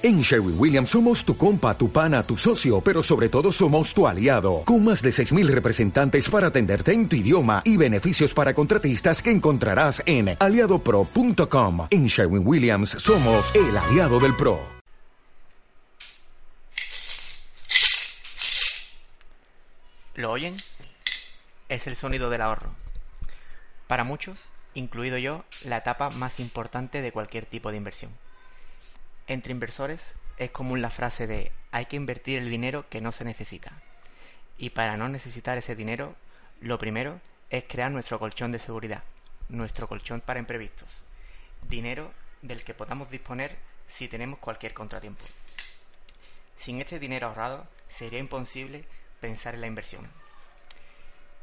En Sherwin Williams somos tu compa, tu pana, tu socio, pero sobre todo somos tu aliado, con más de 6.000 representantes para atenderte en tu idioma y beneficios para contratistas que encontrarás en aliadopro.com. En Sherwin Williams somos el aliado del PRO. ¿Lo oyen? Es el sonido del ahorro. Para muchos, incluido yo, la etapa más importante de cualquier tipo de inversión. Entre inversores es común la frase de hay que invertir el dinero que no se necesita. Y para no necesitar ese dinero, lo primero es crear nuestro colchón de seguridad, nuestro colchón para imprevistos. Dinero del que podamos disponer si tenemos cualquier contratiempo. Sin este dinero ahorrado sería imposible pensar en la inversión.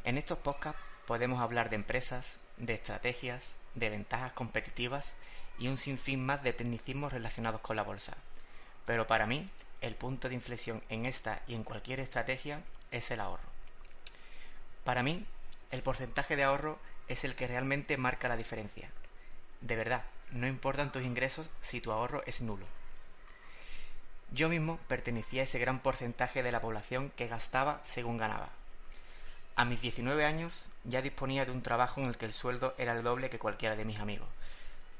En estos podcasts podemos hablar de empresas, de estrategias, de ventajas competitivas y un sinfín más de tecnicismos relacionados con la bolsa. Pero para mí, el punto de inflexión en esta y en cualquier estrategia es el ahorro. Para mí, el porcentaje de ahorro es el que realmente marca la diferencia. De verdad, no importan tus ingresos si tu ahorro es nulo. Yo mismo pertenecía a ese gran porcentaje de la población que gastaba según ganaba. A mis 19 años ya disponía de un trabajo en el que el sueldo era el doble que cualquiera de mis amigos,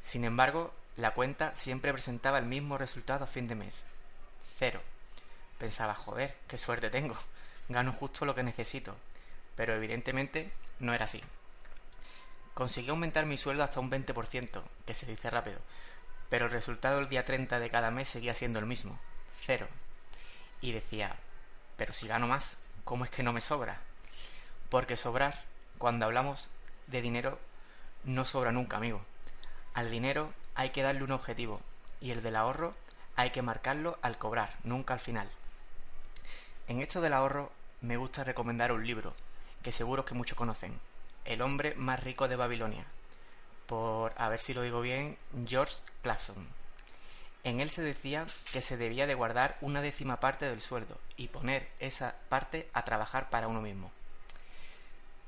sin embargo, la cuenta siempre presentaba el mismo resultado a fin de mes. Cero. Pensaba, joder, qué suerte tengo. Gano justo lo que necesito. Pero evidentemente no era así. Conseguí aumentar mi sueldo hasta un 20%, que se dice rápido, pero el resultado el día 30 de cada mes seguía siendo el mismo, cero. Y decía, pero si gano más, ¿cómo es que no me sobra? Porque sobrar, cuando hablamos de dinero, no sobra nunca, amigo. Al dinero hay que darle un objetivo y el del ahorro hay que marcarlo al cobrar, nunca al final. En esto del ahorro me gusta recomendar un libro que seguro que muchos conocen, El hombre más rico de Babilonia, por, a ver si lo digo bien, George Clason. En él se decía que se debía de guardar una décima parte del sueldo y poner esa parte a trabajar para uno mismo.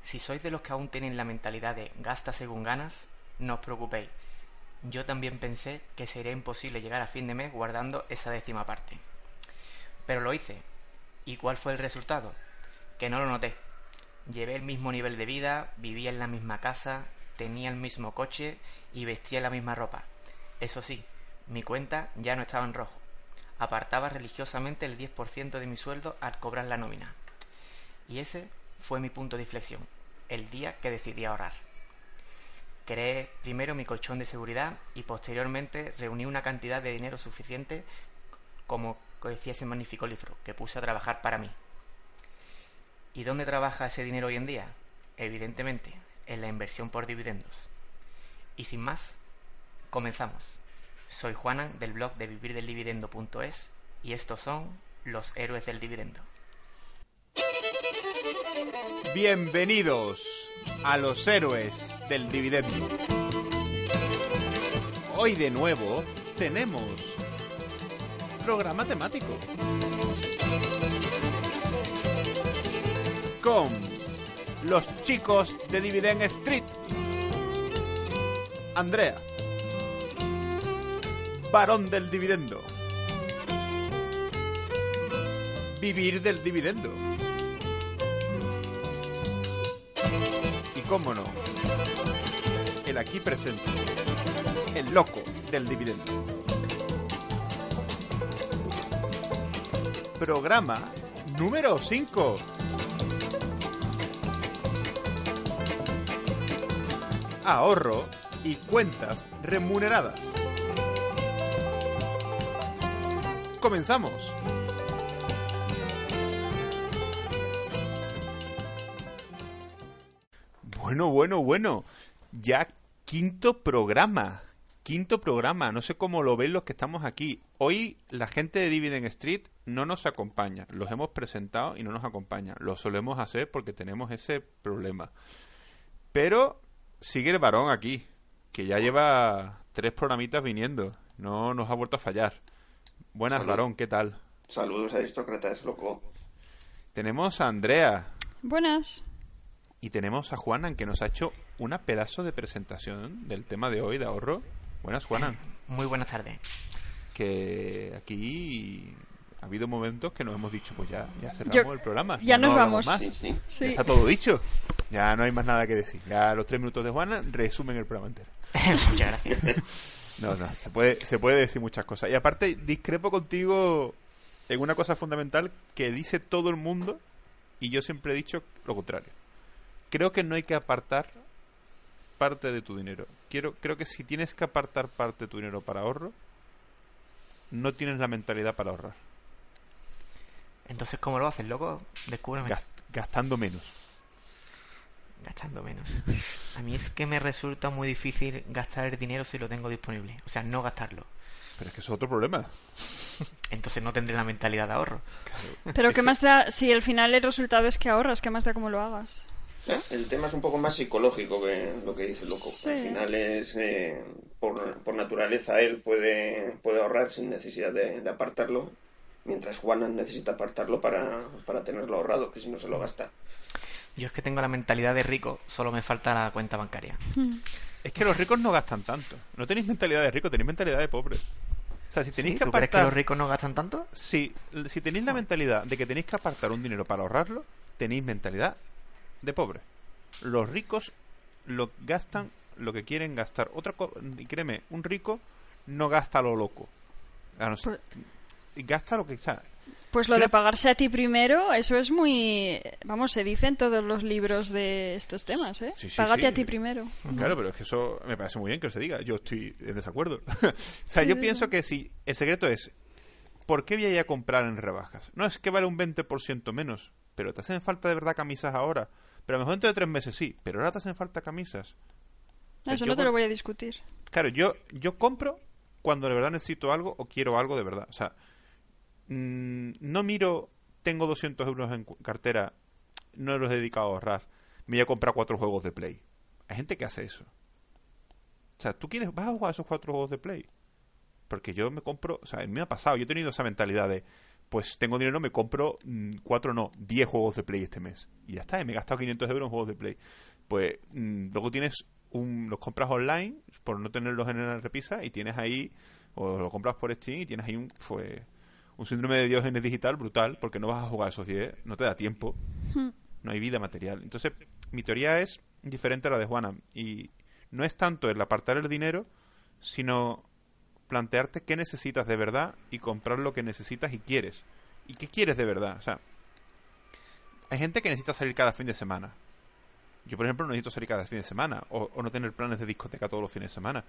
Si sois de los que aún tienen la mentalidad de gasta según ganas, no os preocupéis, yo también pensé que sería imposible llegar a fin de mes guardando esa décima parte. Pero lo hice. ¿Y cuál fue el resultado? Que no lo noté. Llevé el mismo nivel de vida, vivía en la misma casa, tenía el mismo coche y vestía la misma ropa. Eso sí, mi cuenta ya no estaba en rojo. Apartaba religiosamente el 10% de mi sueldo al cobrar la nómina. Y ese fue mi punto de inflexión, el día que decidí ahorrar. Creé primero mi colchón de seguridad y posteriormente reuní una cantidad de dinero suficiente como decía ese magnífico libro que puse a trabajar para mí. ¿Y dónde trabaja ese dinero hoy en día? Evidentemente, en la inversión por dividendos. Y sin más, comenzamos. Soy Juanan del blog de vivirdeldividendo.es y estos son los héroes del dividendo. Bienvenidos a los héroes del dividendo. Hoy de nuevo tenemos programa temático. Con los chicos de Dividend Street. Andrea. Varón del dividendo. Vivir del dividendo. Cómo no, el aquí presente, el loco del dividendo. Programa número 5. Ahorro y cuentas remuneradas. Comenzamos. Bueno, bueno, bueno. Ya quinto programa. Quinto programa. No sé cómo lo ven los que estamos aquí. Hoy la gente de Dividend Street no nos acompaña. Los hemos presentado y no nos acompaña. Lo solemos hacer porque tenemos ese problema. Pero sigue el varón aquí, que ya lleva tres programitas viniendo. No nos ha vuelto a fallar. Buenas, varón, ¿qué tal? Saludos, aristócratas, loco. Tenemos a Andrea. Buenas. Y tenemos a Juanan que nos ha hecho una pedazo de presentación del tema de hoy de ahorro. Buenas, Juanan. Muy buenas tardes. que aquí ha habido momentos que nos hemos dicho, pues ya, ya cerramos el programa. Ya, nos vamos. Más. Sí, sí. Ya está todo dicho. Ya no hay más nada que decir. Ya los tres minutos de Juana resumen el programa entero. Muchas gracias. No, no, se puede, se puede decir muchas cosas. Y aparte, discrepo contigo en una cosa fundamental que dice todo el mundo y yo siempre he dicho lo contrario. Creo que no hay que apartar parte de tu dinero. Quiero, creo que si tienes que apartar parte de tu dinero para ahorro, no tienes la mentalidad para ahorrar. Entonces, ¿cómo lo haces, loco? Descúbreme. Gast- gastando menos. Gastando menos. A mí es que me resulta muy difícil gastar el dinero si lo tengo disponible. O sea, no gastarlo. Pero es que eso es otro problema. Entonces no tendré la mentalidad de ahorro. Pero ¿qué más da si al final el resultado es que ahorras? ¿Qué más da cómo lo hagas? El tema es un poco más psicológico que lo que dice el loco. Sí. Al final es, eh, por, por naturaleza, él puede, puede ahorrar sin necesidad de, de apartarlo, mientras Juana necesita apartarlo para, para tenerlo ahorrado, que si no se lo gasta. Yo es que tengo la mentalidad de rico, solo me falta la cuenta bancaria. Es que los ricos no gastan tanto. No tenéis mentalidad de rico, tenéis mentalidad de pobre. O sea, si tenéis ¿Sí? que ¿Tú crees que apartar... los ricos no gastan tanto? Si, si tenéis la mentalidad de que tenéis que apartar un dinero para ahorrarlo, tenéis mentalidad de pobre. Los ricos lo gastan lo que quieren gastar. Otra co- y créeme, un rico no gasta lo loco. A no ser- y gasta lo que sea. Pues lo de pagarse a ti primero, eso es muy... Vamos, se dice en todos los libros de estos temas, ¿eh? Sí, sí, Págate sí. a ti primero. Claro, pero es que eso me parece muy bien que se diga. Yo estoy en desacuerdo. o sea, yo pienso que si el secreto es ¿por qué voy a ir a comprar en rebajas? No es que vale un 20% menos, pero te hacen falta de verdad camisas ahora. Pero a lo mejor dentro de tres meses sí, pero ahora te hacen falta camisas. No, eso Yo no te lo voy a discutir. Claro, yo, yo compro cuando de verdad necesito algo o quiero algo de verdad. O sea, mm, no miro, tengo 200 euros en cartera, no los he dedicado a ahorrar, me voy a comprar cuatro juegos de Play. Hay gente que hace eso. O sea, ¿tú quieres, vas a jugar esos cuatro juegos de Play? Porque yo me compro, o sea, a mí me ha pasado, yo he tenido esa mentalidad de, pues tengo dinero, me compro mm, cuatro, no, 10 juegos de Play este mes. Y ya está, y me he gastado 500 euros en juegos de Play. Pues mm, luego tienes un, los compras online por no tenerlos en la repisa y tienes ahí, o lo compras por Steam y tienes ahí un, pues, un síndrome de Dios en el digital brutal porque no vas a jugar esos 10, no te da tiempo, no hay vida material. Entonces, mi teoría es diferente a la de Juana y no es tanto el apartar el dinero, sino plantearte qué necesitas de verdad y comprar lo que necesitas y quieres. ¿Y qué quieres de verdad? O sea, hay gente que necesita salir cada fin de semana. Yo, por ejemplo, no necesito salir cada fin de semana o, no tener planes de discoteca todos los fines de semana.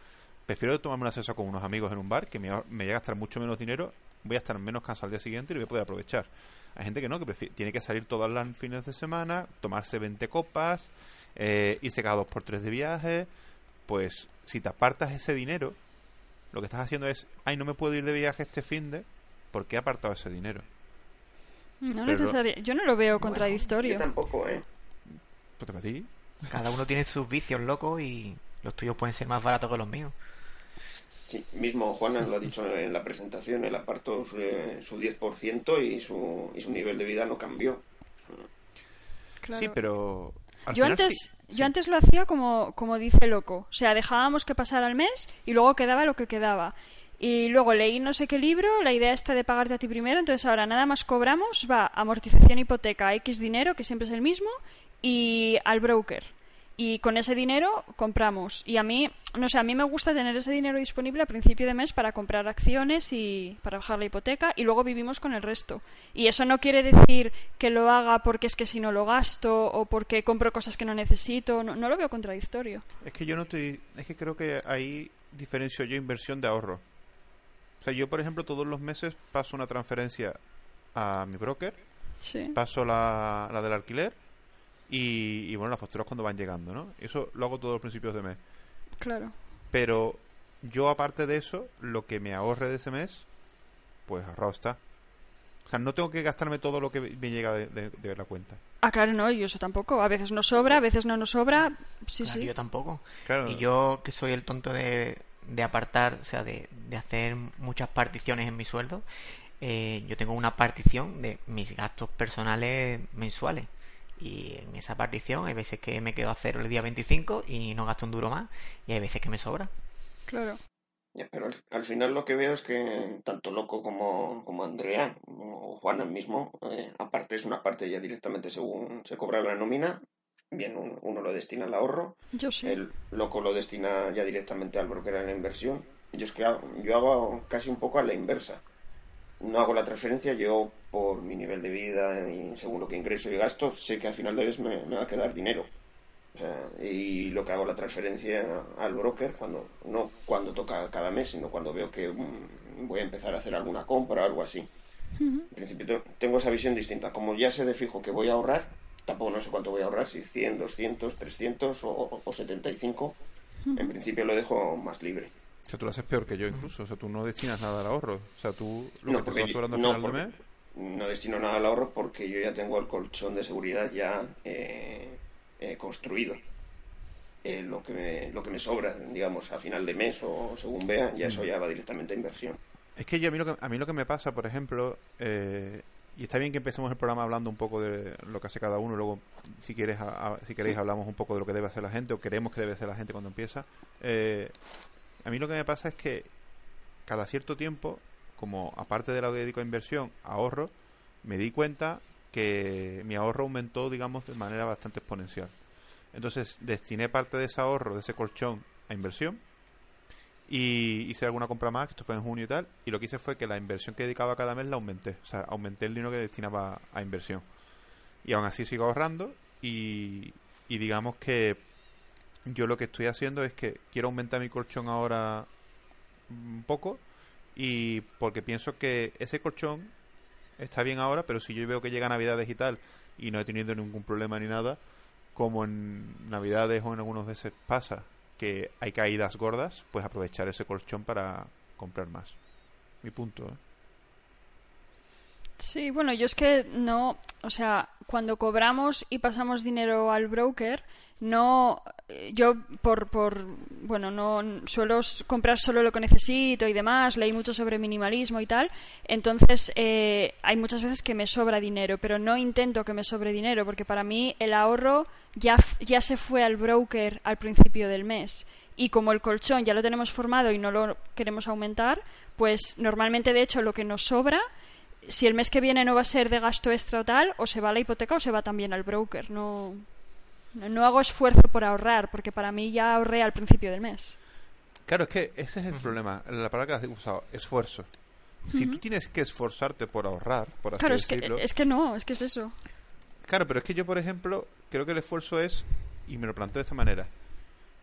Prefiero tomarme una sesión con unos amigos en un bar que me, me voy a gastar mucho menos dinero, voy a estar menos cansado al día siguiente y lo voy a poder aprovechar. Hay gente que no, que tiene que salir todos los fines de semana, tomarse 20 copas, eh, irse cada dos por tres de viaje. Pues si te apartas ese dinero, lo que estás haciendo es, ay, no me puedo ir de viaje este fin de, ¿por qué he apartado ese dinero? No Yo no lo veo Yo contradictorio. tampoco, ¿eh? Pues para ti. Cada uno tiene sus vicios locos y los tuyos pueden ser más baratos que los míos. Sí, mismo Juana lo ha dicho en la presentación, él apartó su, eh, su 10% y su, y su nivel de vida no cambió. Claro. Sí, pero... al Yo final antes, sí- yo antes lo hacía como, como dice loco. O sea, dejábamos que pasara el mes y luego quedaba lo que quedaba. Y luego leí no sé qué libro, la idea está de pagarte a ti primero, entonces ahora nada más cobramos, va amortización hipoteca, X dinero, que siempre es el mismo, y al broker. Y con ese dinero compramos. Y a mí, no sé, a mí me gusta tener ese dinero disponible a principio de mes para comprar acciones y para bajar la hipoteca y luego vivimos con el resto. Y eso no quiere decir que lo haga porque es que si no lo gasto o porque compro cosas que no necesito. No, no lo veo contradictorio. Es que yo no estoy... Es que creo que ahí diferencio yo inversión de ahorro. O sea, yo, por ejemplo, todos los meses paso una transferencia a mi broker, Sí. paso la, la del alquiler y, y, bueno, las facturas cuando van llegando, ¿no? Eso lo hago todos los principios de mes. Claro. Pero yo, aparte de eso, lo que me ahorre de ese mes, pues ahorrado está. O sea, no tengo que gastarme todo lo que me llega de, de- de la cuenta. Ah, claro, no, y eso tampoco. A veces nos sobra, a veces no nos sobra. Sí, Claro, sí. yo tampoco. Claro. Y yo que soy el tonto de, de apartar, o sea, de, de hacer muchas particiones en mi sueldo, eh, yo tengo una partición de mis gastos personales mensuales. Y en esa partición hay veces que me quedo a cero el día 25 y no gasto un duro más. Y hay veces que me sobra. Claro. Pero al, final lo que veo es que tanto Loco como, como Andrea o Juana mismo, eh, aparte es una parte ya directamente según se cobra la nómina, bien uno lo destina al ahorro, yo sí. el Loco lo destina ya directamente al broker en la inversión. Yo es que yo hago casi un poco a la inversa. No hago la transferencia, yo por mi nivel de vida y según lo que ingreso y gasto, sé que al final de mes me va a quedar dinero y lo que hago la transferencia al broker cuando no cuando toca cada mes, sino cuando veo que mm, voy a empezar a hacer alguna compra o algo así. En principio tengo esa visión distinta. Como ya sé de fijo que voy a ahorrar, tampoco no sé cuánto voy a ahorrar, si 100, 200, 300 o, o 75. En principio lo dejo más libre. O sea, tú lo haces peor que yo incluso. O sea, tú no destinas nada al ahorro. O sea, tú lo que te al final del mes... No destino nada al ahorro porque yo ya tengo el colchón de seguridad ya... Eh, eh, construido. Eh, lo, que me, lo que me sobra, digamos, a final de mes o según vea, ya eso ya va directamente a inversión. Es que yo, a, mí lo que, a mí lo que me pasa, por ejemplo, eh, y está bien que empecemos el programa hablando un poco de lo que hace cada uno, luego si quieres si queréis hablamos un poco de lo que debe hacer la gente o queremos que debe hacer la gente cuando empieza. A mí lo que me pasa es que cada cierto tiempo, como aparte de lo que dedico a inversión, ahorro, me di cuenta que mi ahorro aumentó, digamos, de manera bastante exponencial. Entonces destiné parte de ese ahorro, de ese colchón, a inversión y hice alguna compra más, que esto fue en junio y tal, y lo que hice fue que la inversión que dedicaba cada mes la aumenté, o sea, aumenté el dinero que destinaba a inversión. Y aún así sigo ahorrando y, y digamos que yo lo que estoy haciendo es que quiero aumentar mi colchón ahora un poco y porque pienso que ese colchón está bien ahora, pero si yo veo que llega Navidad digital y no he tenido ningún problema ni nada, como en Navidades o en algunos veces pasa que hay caídas gordas, pues aprovechar ese colchón para comprar más. Mi punto. ¿eh? Sí, bueno, yo es que no, o sea, cuando cobramos y pasamos dinero al broker, no yo por, por bueno no suelo comprar solo lo que necesito y demás leí mucho sobre minimalismo y tal. Entonces eh, hay muchas veces que me sobra dinero pero no intento que me sobre dinero porque para mí el ahorro ya ya se fue al broker al principio del mes. Y como el colchón ya lo tenemos formado y no lo queremos aumentar pues normalmente de hecho lo que nos sobra si el mes que viene no va a ser de gasto extra o tal o se va a la hipoteca o se va también al broker no no hago esfuerzo por ahorrar, porque para mí ya ahorré al principio del mes. Claro, es que ese es el problema. La palabra que has usado, esfuerzo. Si tú tienes que esforzarte por ahorrar, por así claro, decirlo... es que, es que no, es que es eso. Claro, pero es que yo, por ejemplo, creo que el esfuerzo es, y me lo planteo de esta manera,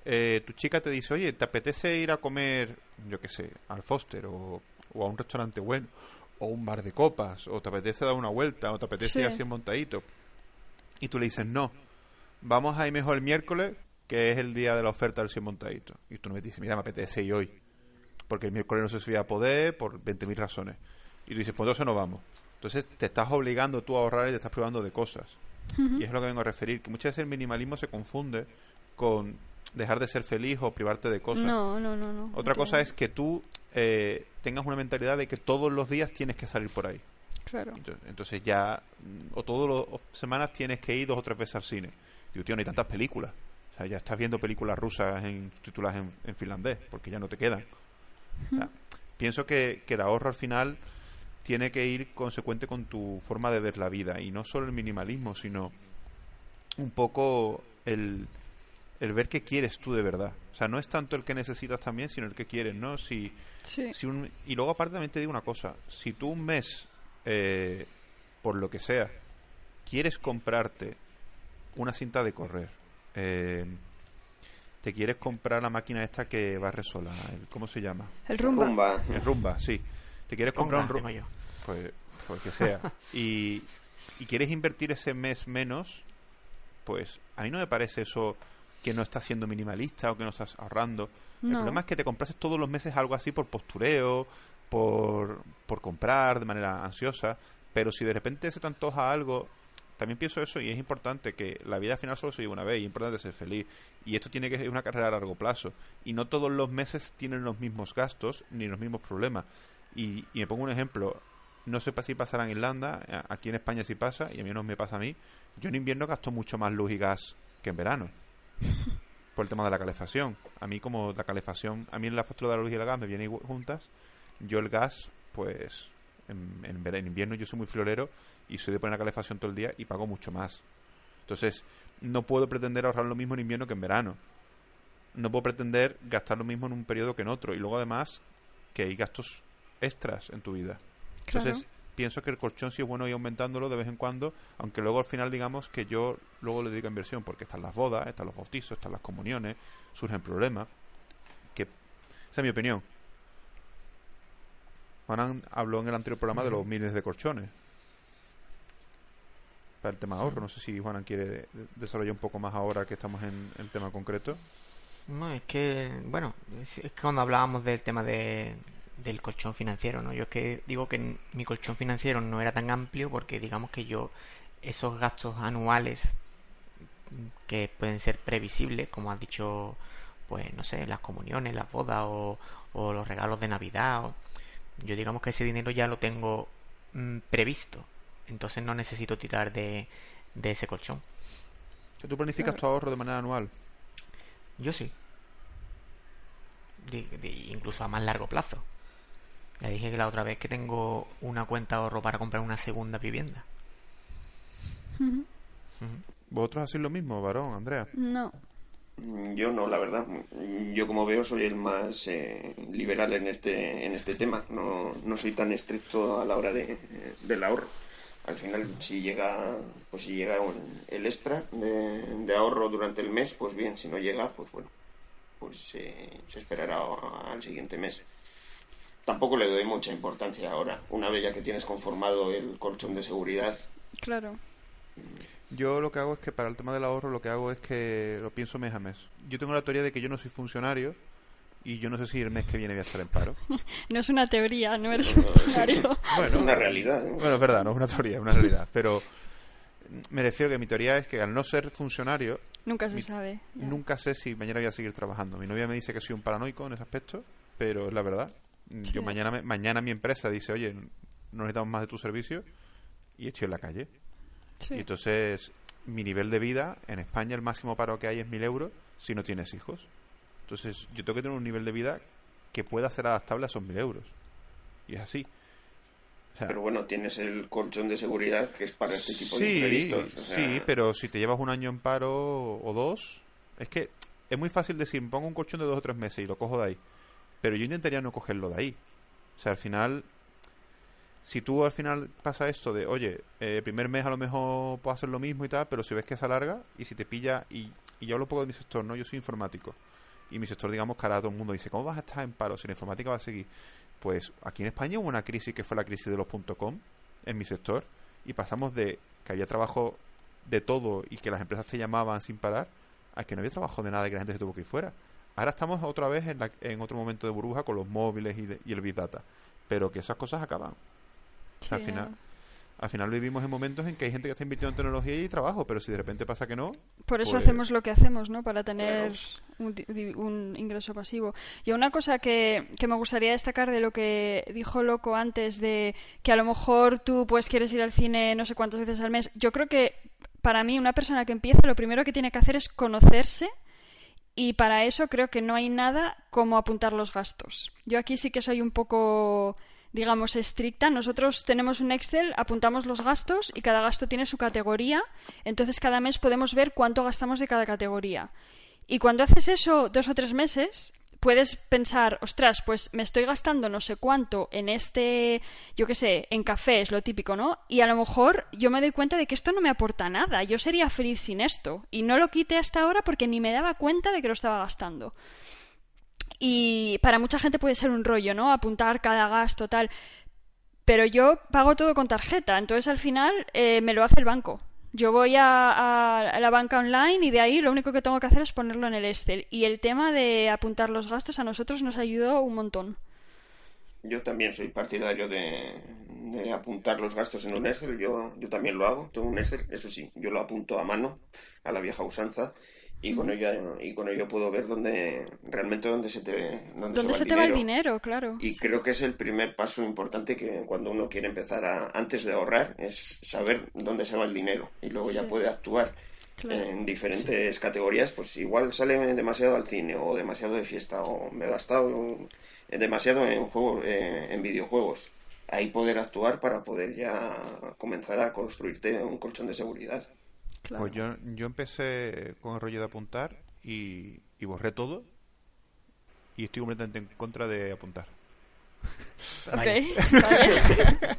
eh, tu chica te dice, oye, ¿te apetece ir a comer, yo qué sé, al Foster o, a un restaurante bueno, o un bar de copas, o te apetece dar una vuelta, o te apetece ir así en montadito? Y tú le dices, no, vamos a ir mejor el miércoles, que es el día de la oferta del 100 montadito. Y tú no me dices, mira, me apetece ir hoy. Porque el miércoles no se subía a poder por 20.000 razones. Y tú dices, pues entonces no vamos. Entonces te estás obligando tú a ahorrar y te estás privando de cosas. Y es lo que vengo a referir, que muchas veces el minimalismo se confunde con dejar de ser feliz o privarte de cosas. No, no, no. no Otra cosa es que tú eh, tengas una mentalidad de que todos los días tienes que salir por ahí. Claro. Entonces, ya, o todas las semanas tienes que ir dos o tres veces al cine. Digo, tío, no hay tantas películas. O sea, ya estás viendo películas rusas en, tituladas en, finlandés, porque ya no te quedan. pienso que, que el ahorro al final tiene que ir consecuente con tu forma de ver la vida. Y no solo el minimalismo, sino un poco el, el ver qué quieres tú de verdad. O sea, no es tanto el que necesitas también, sino el que quieres, ¿no? Si, si un, y luego aparte también te digo una cosa. Si tú un mes, eh, por lo que sea, quieres comprarte una cinta de correr. Eh, te quieres comprar la máquina esta que va sola, el, ¿cómo se llama? El rumba. El rumba, sí. Te quieres comprar un rumba. Pues, pues que sea. y, y quieres invertir ese mes menos, pues a mí no me parece eso que no estás siendo minimalista o que no estás ahorrando. El problema es que te comprases todos los meses algo así por postureo, por, por comprar de manera ansiosa, pero si de repente se te antoja algo también pienso eso y es importante que la vida final solo se vive una vez y es importante ser feliz. Y esto tiene que ser una carrera a largo plazo. Y no todos los meses tienen los mismos gastos ni los mismos problemas. Y, me pongo un ejemplo. No sé si pasará en Irlanda, aquí en España sí pasa, y a mí no me pasa a mí. Yo en invierno gasto mucho más luz y gas que en verano. por el tema de la calefacción. A mí como la calefacción, a mí la factura de la luz y el gas me vienen juntas, yo el gas, pues en, en, invierno yo soy muy florero y soy de poner la calefacción todo el día y pago mucho más. Entonces, no puedo pretender ahorrar lo mismo en invierno que en verano. No puedo pretender gastar lo mismo en un periodo que en otro. Y luego además que hay gastos extras en tu vida. Entonces, pienso que el colchón sí es bueno ir aumentándolo de vez en cuando, aunque luego al final digamos que yo luego le dedico inversión, porque están las bodas, están los bautizos, están las comuniones, surgen problemas. Que, esa es mi opinión. Juan habló en el anterior programa de los miles de colchones. Para el tema ahorro. No sé si Juan quiere desarrollar un poco más ahora que estamos en el tema concreto. No, es que, bueno, es, que cuando hablábamos del tema de, del colchón financiero, ¿no? Yo es que digo que mi colchón financiero no era tan amplio porque digamos que yo esos gastos anuales que pueden ser previsibles, como has dicho, pues no sé, las comuniones, las bodas o, o los regalos de Navidad, o, yo digamos que ese dinero ya lo tengo mm, previsto, entonces no necesito tirar de, de ese colchón. ¿Tú planificas tu ahorro de manera anual? Yo sí. incluso a más largo plazo. Ya dije que la otra vez que tengo una cuenta ahorro para comprar una segunda vivienda. ¿Vosotros hacéis lo mismo, varón, Andrea? No. Yo no, la verdad. Yo como veo soy el más eh, liberal en este en este tema. No, no soy tan estricto a la hora de, del ahorro. Al final, si llega pues si llega el extra de, ahorro durante el mes, pues bien. Si no llega, pues bueno, pues se esperará al siguiente mes. Tampoco le doy mucha importancia ahora. Una vez ya que tienes conformado el colchón de seguridad. Claro. Yo lo que hago es que para el tema del ahorro lo que hago es que lo pienso mes a mes. Yo tengo la teoría de que yo no soy funcionario y yo no sé si el mes que viene voy a estar en paro. no es una teoría, no eres funcionario. bueno, es una realidad. Bueno, es verdad, no es una teoría, es una realidad. Pero me refiero que mi teoría es que al no ser funcionario... Nunca se sabe. Nunca sé si mañana voy a seguir trabajando. Mi novia me dice que soy un paranoico en ese aspecto, pero es la verdad. Yo mañana, mañana mi empresa dice, oye, no necesitamos más de tu servicio y estoy en la calle. Y entonces, mi nivel de vida, en España el máximo paro que hay es mil euros si no tienes hijos. Entonces, yo tengo que tener un nivel de vida que pueda ser adaptable a esos mil euros. Y es así. pero bueno, tienes el colchón de seguridad que es para este tipo de imprevistos. Sí, pero si te llevas un año en paro o dos, es que es muy fácil decir, pongo un colchón de dos o tres meses y lo cojo de ahí. Pero yo intentaría no cogerlo de ahí. O sea, al final, si tú al final pasa esto de, oye, eh, primer mes a lo mejor puedo hacer lo mismo y tal, pero si ves que se alarga y si te pilla, y, y yo hablo un poco de mi sector, ¿no? Yo soy informático. Y mi sector, digamos, cara a todo el mundo dice, ¿cómo vas a estar en paro si la informática va a seguir? Pues aquí en España hubo una crisis que fue la crisis de los .com en mi sector y pasamos de que había trabajo de todo y que las empresas te llamaban sin parar a que no había trabajo de nada y que la gente se tuvo que ir fuera. Ahora estamos otra vez en, en otro momento de burbuja con los móviles y, y el Big Data, pero que esas cosas acaban al final al final vivimos en momentos en que hay gente que está invirtiendo en tecnología y trabajo, pero si de repente pasa que no. Por eso pues hacemos lo que hacemos, ¿no? Para tener un, ingreso pasivo. Y una cosa que, que, me gustaría destacar de lo que dijo Loco antes, de que a lo mejor tú pues quieres ir al cine no sé cuántas veces al mes. Yo creo que para mí, una persona que empieza, lo primero que tiene que hacer es conocerse. Y para eso creo que no hay nada como apuntar los gastos. Yo aquí sí que soy un poco digamos, estricta. Nosotros tenemos un Excel, apuntamos los gastos y cada gasto tiene su categoría. Entonces cada mes podemos ver cuánto gastamos de cada categoría. Y cuando haces eso dos o tres meses, puedes pensar, ostras, pues me estoy gastando no sé cuánto en este, yo qué sé, en café, es lo típico, ¿no? Y a lo mejor yo me doy cuenta de que esto no me aporta nada. Yo sería feliz sin esto. Y no lo quité hasta ahora porque ni me daba cuenta de que lo estaba gastando. Y para mucha gente puede ser un rollo, ¿no? Apuntar cada gasto, tal. Pero yo pago todo con tarjeta, entonces al final eh, me lo hace el banco. Yo voy a, la banca online y de ahí lo único que tengo que hacer es ponerlo en el Excel. Y el tema de apuntar los gastos a nosotros nos ayudó un montón. Yo también soy partidario de, de apuntar los gastos en un Excel. Yo, yo también lo hago. Tengo un Excel, eso sí, yo lo apunto a mano, a la vieja usanza y con ello y con ello puedo ver dónde realmente dónde se te dónde, se, te va el dinero claro y creo que es el primer paso importante que cuando uno quiere empezar a antes de ahorrar es saber dónde se va el dinero y luego ya puede actuar Claro. en diferentes categorías, pues igual sale demasiado al cine o demasiado de fiesta o me he gastado demasiado en juegos, eh, en videojuegos. Ahí poder actuar para poder ya comenzar a construirte un colchón de seguridad. Claro. Pues yo, yo empecé con el rollo de apuntar y, y borré todo. Y estoy completamente en contra de apuntar. Ok, Vaya. vale.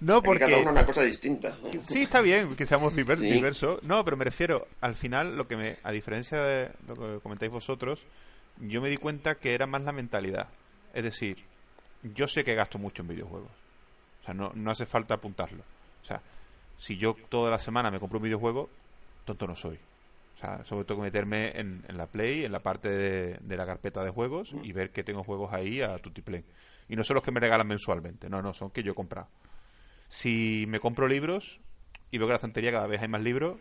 No, Porque cada uno una cosa distinta. Sí, está bien que seamos diver- Sí. diversos. No, pero me refiero, al final, lo que me, a diferencia de lo que comentáis vosotros, yo me di cuenta que era más la mentalidad. Es decir, yo sé que gasto mucho en videojuegos. O sea, no, no hace falta apuntarlo. O sea, si yo toda la semana me compro un videojuego, tonto no soy. O sea, sobre todo meterme en, en la Play, en la parte de, de la carpeta de juegos y ver que tengo juegos ahí a tutiplén. Y no son los que me regalan mensualmente, no, no, son que yo he comprado. Si me compro libros y veo que la estantería cada vez hay más libros,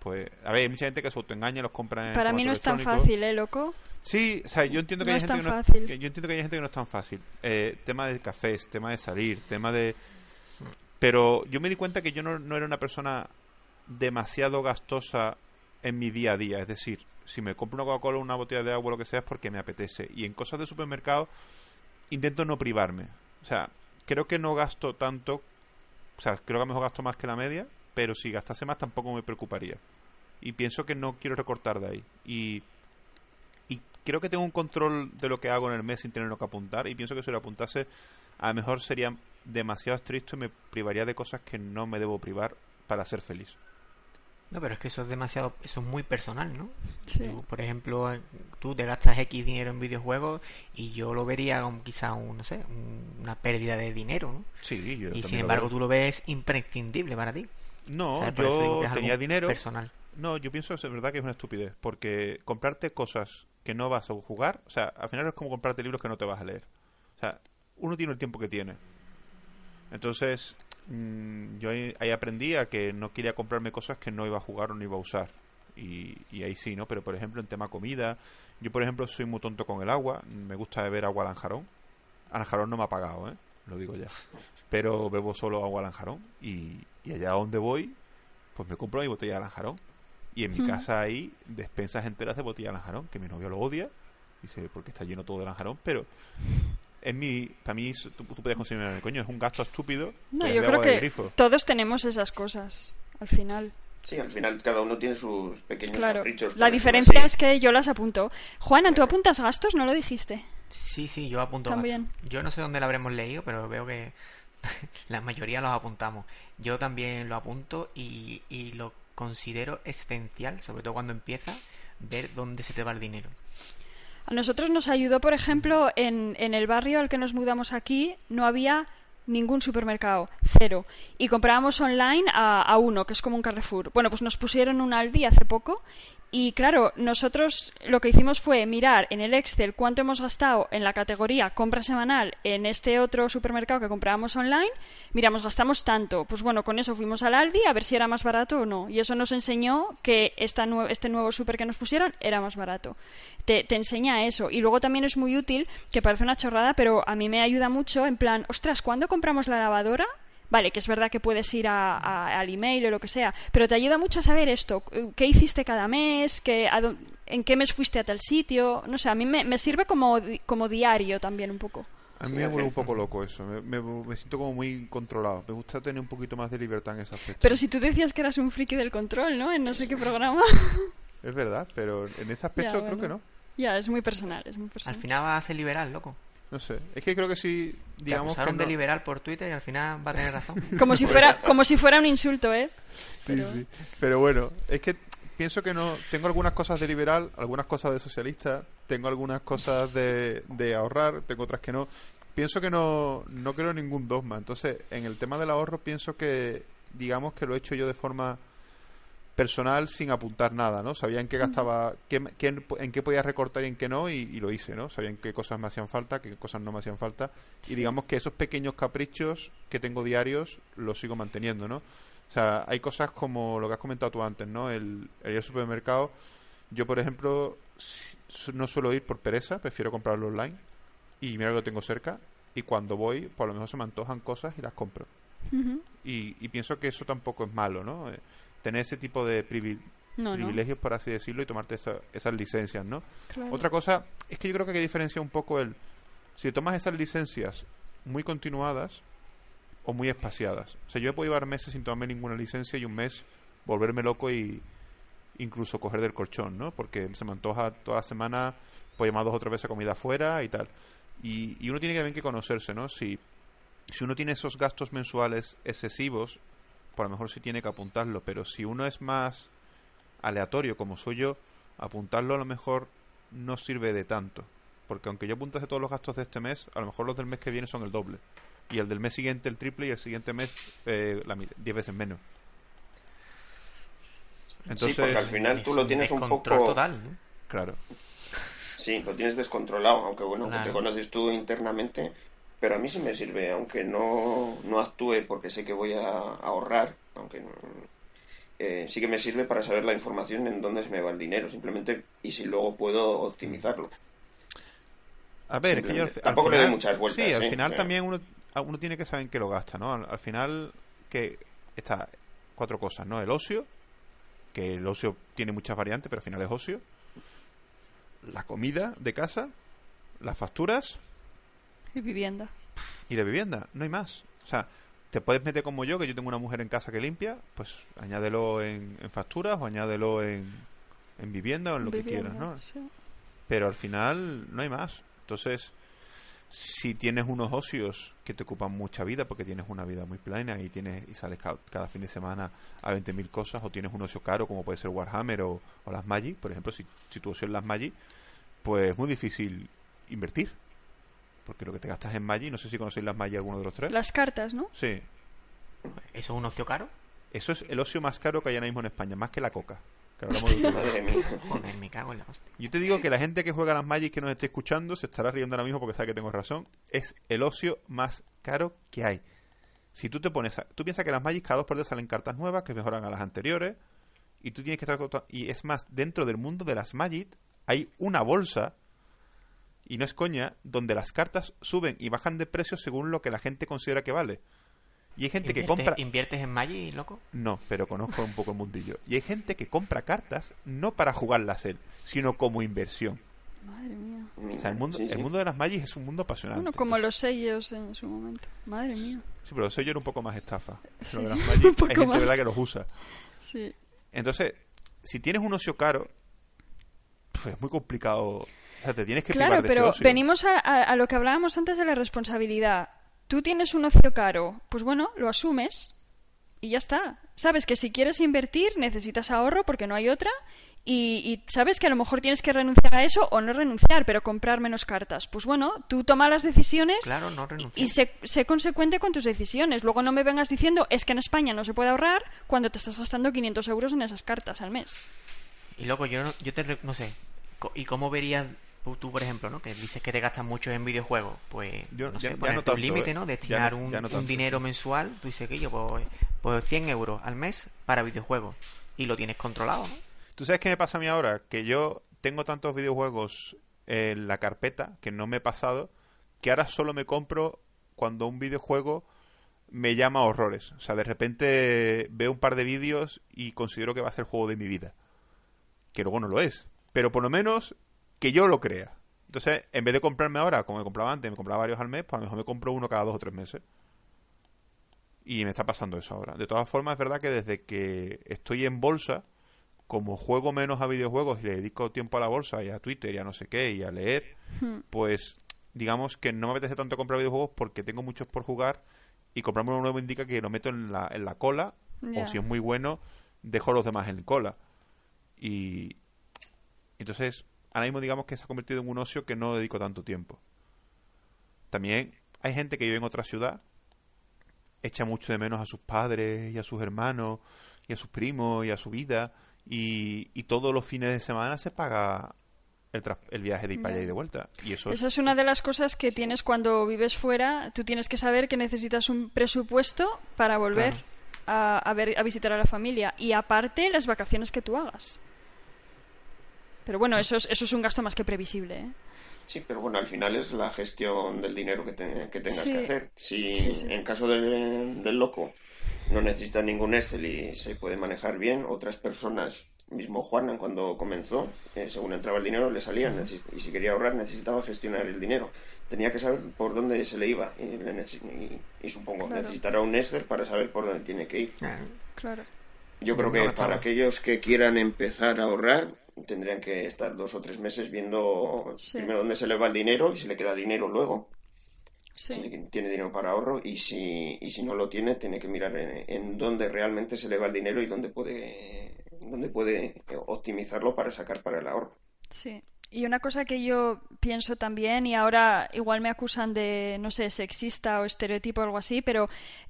pues, a ver, hay mucha gente que se autoengaña, los compra en Para mí no es tan fácil, ¿eh, loco? Sí, o sea, yo entiendo que No hay gente que no, fácil. que yo entiendo que hay gente que no es tan fácil. Eh, tema de cafés, tema de salir, tema de pero yo me di cuenta que yo no, no era una persona demasiado gastosa en mi día a día, es decir, si me compro una Coca-Cola una botella de agua lo que sea es porque me apetece y en cosas de supermercado intento no privarme. O sea, creo que no gasto tanto, o sea, creo que a lo mejor gasto más que la media, pero si gastase más tampoco me preocuparía. Y pienso que no quiero recortar de ahí. Y y creo que tengo un control de lo que hago en el mes sin tenerlo que apuntar y pienso que si lo apuntase a lo mejor sería demasiado estricto y me privaría de cosas que no me debo privar para ser feliz. No, pero es que eso es demasiado, eso es muy personal, ¿no? Sí. Tú, por ejemplo, eh, tú te gastas X dinero en videojuegos y yo lo vería como quizá un, no sé, un- una pérdida de dinero, ¿no? Sí, yo y sin lo embargo veo. tú lo ves imprescindible para ti. No, yo tenía dinero. Personal. No, yo pienso que es verdad que es una estupidez, porque comprarte cosas que no vas a jugar, o sea, al final es como comprarte libros que no te vas a leer. O sea, uno tiene el tiempo que tiene. Entonces, mm, yo ahí, ahí aprendí a que no quería comprarme cosas que no iba a jugar o no iba a usar. Y, y ahí sí, ¿no? Pero por ejemplo, en tema comida, yo por ejemplo soy muy tonto con el agua, me gusta beber agua Lanjarón. Lanjarón no me ha pagado, ¿eh? Lo digo ya. Pero bebo solo agua Lanjarón y, y allá donde voy, pues me compro mi botella de Lanjarón. Y en mi Mm. casa hay despensas enteras de botella de Lanjarón, que mi novio lo odia, dice, porque está lleno todo de Lanjarón, pero es mi, para mí, tú, tú puedes consumir coño, es un gasto estúpido. No, yo creo que grifo. todos tenemos esas cosas al final. Sí, al final cada uno tiene sus pequeños Claro. caprichos. La diferencia así. es que yo las apunto. Juana, ¿tú apuntas gastos? ¿No lo dijiste? Sí, sí, yo apunto También. gastos. Yo no sé dónde lo habremos leído, pero veo que la mayoría los apuntamos. Yo también lo apunto y, y lo considero esencial, sobre todo cuando empieza, ver dónde se te va el dinero. A nosotros nos ayudó, por ejemplo, en, en el barrio al que nos mudamos aquí, no había ningún supermercado, cero. Y comprábamos online a, a uno, que es como un Carrefour. Bueno, pues nos pusieron un Aldi hace poco y claro, nosotros lo que hicimos fue mirar en el Excel cuánto hemos gastado en la categoría compra semanal en este otro supermercado que comprábamos online. Miramos, gastamos tanto. Pues bueno, con eso fuimos al Aldi a ver si era más barato o no. Y eso nos enseñó que esta nue- este nuevo super que nos pusieron era más barato. Te, te enseña eso. Y luego también es muy útil, que parece una chorrada, pero a mí me ayuda mucho en plan, ostras, ¿cuándo compramos la lavadora? Vale, que es verdad que puedes ir a- a- al email o lo que sea, pero te ayuda mucho a saber esto, qué hiciste cada mes, qué, a en qué mes fuiste a tal sitio, no sé, a mí me, me sirve como, como diario también un poco. A mí Sí, me vuelve un poco loco eso. Me, me- me siento como muy controlado. Me gusta tener un poquito más de libertad en ese aspecto. Pero si tú decías que eras un friki del control, ¿no? En no sé qué programa. Es verdad, pero en ese aspecto Ya, creo bueno. que no. ya, es muy personal, es muy Al personal. final va a ser liberal, loco. No sé. Es que creo que si, Te digamos que acusaron de liberal por Twitter y al final va a tener razón. Como si fuera, como si fuera un insulto, ¿eh? Sí, Pero- sí. Pero bueno, es que pienso que no. Tengo algunas cosas de liberal, algunas cosas de socialista, tengo algunas cosas de, de ahorrar, tengo otras que no. Pienso que no, no creo en ningún dogma. Entonces, en el tema del ahorro, pienso que, digamos que lo he hecho yo de forma personal sin apuntar nada, ¿no? Sabía en qué gastaba, qué, qué- en qué podía recortar y en qué no, y, y lo hice, ¿no? Sabía en qué cosas me hacían falta, qué cosas no me hacían falta, y digamos que esos pequeños caprichos que tengo diarios los sigo manteniendo, ¿no? O sea, hay cosas como lo que has comentado tú antes, ¿no? El, el ir al supermercado. Yo, por ejemplo, no suelo ir por pereza, prefiero comprarlo online, y mira que lo tengo cerca, y cuando voy, por lo mejor se me antojan cosas y las compro y, y pienso que eso tampoco es malo, ¿no? Tener ese tipo de privi- No, no. privilegios, por así decirlo, y tomarte esa- esas licencias, ¿no? Claro. Otra cosa es que yo creo que hay que diferenciar un poco el... Si tomas esas licencias muy continuadas o muy espaciadas. O sea, yo he podido llevar meses sin tomarme ninguna licencia y un mes volverme loco y incluso coger del colchón, ¿no? Porque se me antoja toda la semana, pues llamar dos o tres veces a comida afuera y tal. Y, y uno tiene que también que conocerse, ¿no? Si, si uno tiene esos gastos mensuales excesivos, por lo mejor sí tiene que apuntarlo, pero si uno es más aleatorio como soy yo, apuntarlo a lo mejor no sirve de tanto. Porque aunque yo apuntase todos los gastos de este mes, a lo mejor los del mes que viene son el doble. Y el del mes siguiente el triple y el siguiente mes eh, la 10 veces menos. Entonces, sí, porque al final tú lo tienes un poco... total, ¿no? claro. Sí, lo tienes descontrolado, aunque bueno, que Claro. te conoces tú internamente, pero a mí sí me sirve, aunque no, no actúe porque sé que voy a ahorrar, aunque no- eh, sí que me sirve para saber la información en dónde se me va el dinero, simplemente, y si luego puedo optimizarlo. A ver, es que yo al, Tampoco le final, doy muchas vueltas, Sí, al ¿eh? final O sea. también uno, uno tiene que saber en qué lo gasta, ¿no? Al, al final, que está cuatro cosas, ¿no? El ocio, que el ocio tiene muchas variantes, pero al final es ocio. La comida de casa, las facturas Y vivienda. y la vivienda, no hay más. O sea, te puedes meter como yo, que yo tengo una mujer en casa que limpia, pues añádelo en, en facturas o añádelo en, en vivienda o en lo que quieras, ¿no? sí. pero al final no hay más. Entonces, si tienes unos ocios que te ocupan mucha vida, porque tienes una vida muy plena y tienes y sales ca- cada, fin de semana a 20.000 cosas, o tienes un ocio caro como puede ser Warhammer o, o las Magic, por ejemplo, si, si tu ocio es las Magic, pues es muy difícil invertir. Porque lo que te gastas en Magic, no sé si conocéis las Magic alguno de los tres. Las cartas, ¿no? Sí. ¿Eso es un ocio caro? Eso es el ocio más caro que hay ahora mismo en España, más que la coca. Que hablamos de. Madre mía. Joder, me cago en la hostia. Yo te digo que la gente que juega a las Magic que nos esté escuchando se estará riendo ahora mismo porque sabe que tengo razón. Es el ocio más caro que hay. Si tú te pones a... Tú piensas que las Magic cada dos por día salen cartas nuevas que mejoran a las anteriores. Y tú tienes que estar... Y es más, dentro del mundo de las Magic hay una bolsa, y no es coña, donde las cartas suben y bajan de precio según lo que la gente considera que vale. Y hay gente que ¿Inviertes- compra... ¿Inviertes en Magic, loco? No, pero conozco un poco el mundillo. Y hay gente que compra cartas no para jugarlas él, sino como inversión. Madre mía. O sea, el mundo, Sí, sí. el mundo de las Magic es un mundo apasionante. Bueno, como Entonces- los sellos en su momento. Madre mía. Sí, pero eso yo era un poco más estafa. Sí, de las un Magic, poco hay gente más. ¿verdad? que los usa. Sí. Entonces, si tienes un ocio caro, pues es muy complicado. O sea, te tienes que Claro, privar de ese pero venimos a, a- a lo que hablábamos antes de la responsabilidad. Tú tienes un ocio caro, pues bueno, lo asumes y ya está. Sabes que si quieres invertir necesitas ahorro porque no hay otra y, y sabes que a lo mejor tienes que renunciar a eso o no renunciar, pero comprar menos cartas. Pues bueno, tú toma las decisiones Claro, no y, y sé, sé consecuente con tus decisiones. Luego no me vengas diciendo es que en España no se puede ahorrar cuando te estás gastando 500 euros en esas cartas al mes. Y loco, yo no, yo te no sé. ¿Y cómo verías tú, por ejemplo, ¿no? Que dices que te gastas mucho en videojuegos. Pues, Yo- no ya- ponerte no un límite, ¿eh? ¿no? Destinar no- un, dinero mensual. Tú dices que yo, pues, pues 100 euros al mes para videojuegos. Y lo tienes controlado, ¿no? ¿Tú sabes qué me pasa a mí ahora? Que yo tengo tantos videojuegos en la carpeta que no me he pasado, que ahora solo me compro cuando un videojuego me llama a horrores. O sea, de repente veo un par de vídeos y considero que va a ser el juego de mi vida. Que luego no lo es. Pero por lo menos que yo lo crea. Entonces, en vez de comprarme ahora, como me compraba antes, me compraba varios al mes, pues a lo mejor me compro uno cada dos o tres meses. Y me está pasando eso ahora. De todas formas, es verdad que desde que estoy en bolsa, como juego menos a videojuegos y le dedico tiempo a la bolsa y a Twitter y a no sé qué y a leer, pues digamos que no me apetece tanto comprar videojuegos porque tengo muchos por jugar y comprarme uno nuevo indica que lo meto en la, en la cola o si es muy bueno, dejo a los demás en cola. Y entonces, ahora mismo digamos que se ha convertido en un ocio que no dedico tanto tiempo. También hay gente que vive en otra ciudad, echa mucho de menos a sus padres y a sus hermanos y a sus primos y a su vida y, y todos los fines de semana se paga el, tras- el viaje de ir para allá y de vuelta. Y eso Esa es... es una de las cosas que tienes cuando vives fuera. Tú tienes que saber que necesitas un presupuesto para volver Claro. a, a ver, a visitar a la familia. Y aparte, las vacaciones que tú hagas. Pero bueno, eso es, eso es un gasto más que previsible. ¿eh? Sí, pero bueno, al final es la gestión del dinero que, te- que tengas Sí. que hacer. Si Sí, sí. en caso del, del loco no necesita ningún Excel y se puede manejar bien, otras personas Mismo Juanan cuando comenzó, eh, según entraba el dinero le salía y si quería ahorrar necesitaba gestionar el dinero. Tenía que saber por dónde se le iba y, le y- y supongo Claro. necesitará un Excel para saber por dónde tiene que ir. Ah, Claro. Yo creo que para aquellos que quieran empezar a ahorrar tendrían que estar dos o tres meses viendo Sí. primero dónde se le va el dinero y si le queda dinero luego Sí. si tiene dinero para ahorro y si, y si no lo tiene, tiene que mirar en, en dónde realmente se le va el dinero y dónde puede, dónde puede optimizarlo para sacar para el ahorro. Sí. Y una cosa que yo pienso también, y ahora igual me acusan de, no sé, sexista o estereotipo o algo así, pero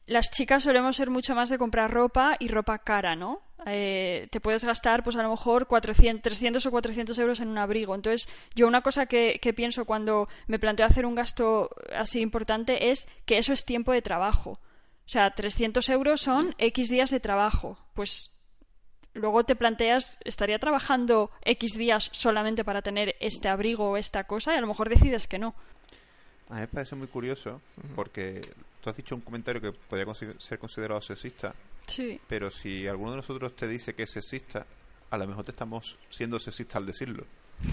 las chicas solemos ser mucho más de comprar ropa y ropa cara, ¿no? Eh, te puedes gastar, pues a lo mejor 400, 300 o 400 euros en un abrigo. Entonces, yo una cosa que, que pienso cuando me planteo hacer un gasto así importante es que eso es tiempo de trabajo. O sea, 300 euros son X días de trabajo. Pues luego te planteas, ¿estaría trabajando X días solamente para tener este abrigo o esta cosa? Y a lo mejor decides que no. A mí me parece muy curioso porque tú has dicho un comentario que podría ser considerado sexista, Sí, pero si alguno de nosotros te dice que es sexista, a lo mejor te estamos siendo sexista al decirlo.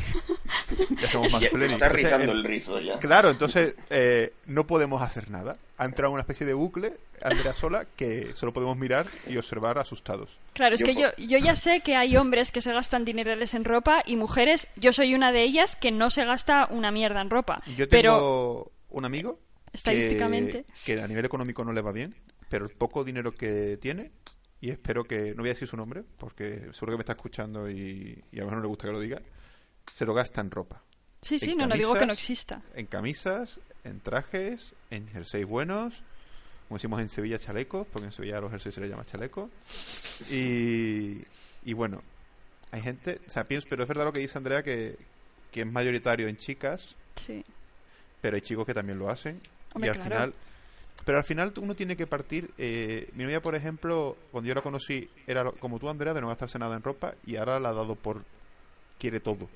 Ya somos más plenos. está Entonces, el rizo ya. Claro, entonces eh, no podemos hacer nada. Ha entrado en una especie de bucle, Andrea sola, que solo podemos mirar y observar asustados. claro, es que yo, yo ya sé que hay hombres que se gastan dinerales en ropa y mujeres, yo soy una de ellas que no se gasta una mierda en ropa. Yo Pero tengo un amigo Estadísticamente. que, que a nivel económico no le va bien, pero el poco dinero que tiene, y espero que, no voy a decir su nombre, porque seguro que me está escuchando y, y a lo mejor no le gusta que lo diga, se lo gasta en ropa. sí, sí, no, no digo que no exista. En camisas, en trajes, en jerseys buenos, como decimos en Sevilla, chalecos, porque en Sevilla a los jerseys se les llama chaleco. Y, y bueno, hay gente, o sea, pienso, pero es verdad lo que dice Andrea, que, que es mayoritario en chicas, Sí, pero hay chicos que también lo hacen. Hombre, y al claro. final. Pero al final uno tiene que partir. Eh, mi novia, por ejemplo, cuando yo la conocí, era como tú, Andrea, de no gastarse nada en ropa, y ahora la ha dado por. quiere todo.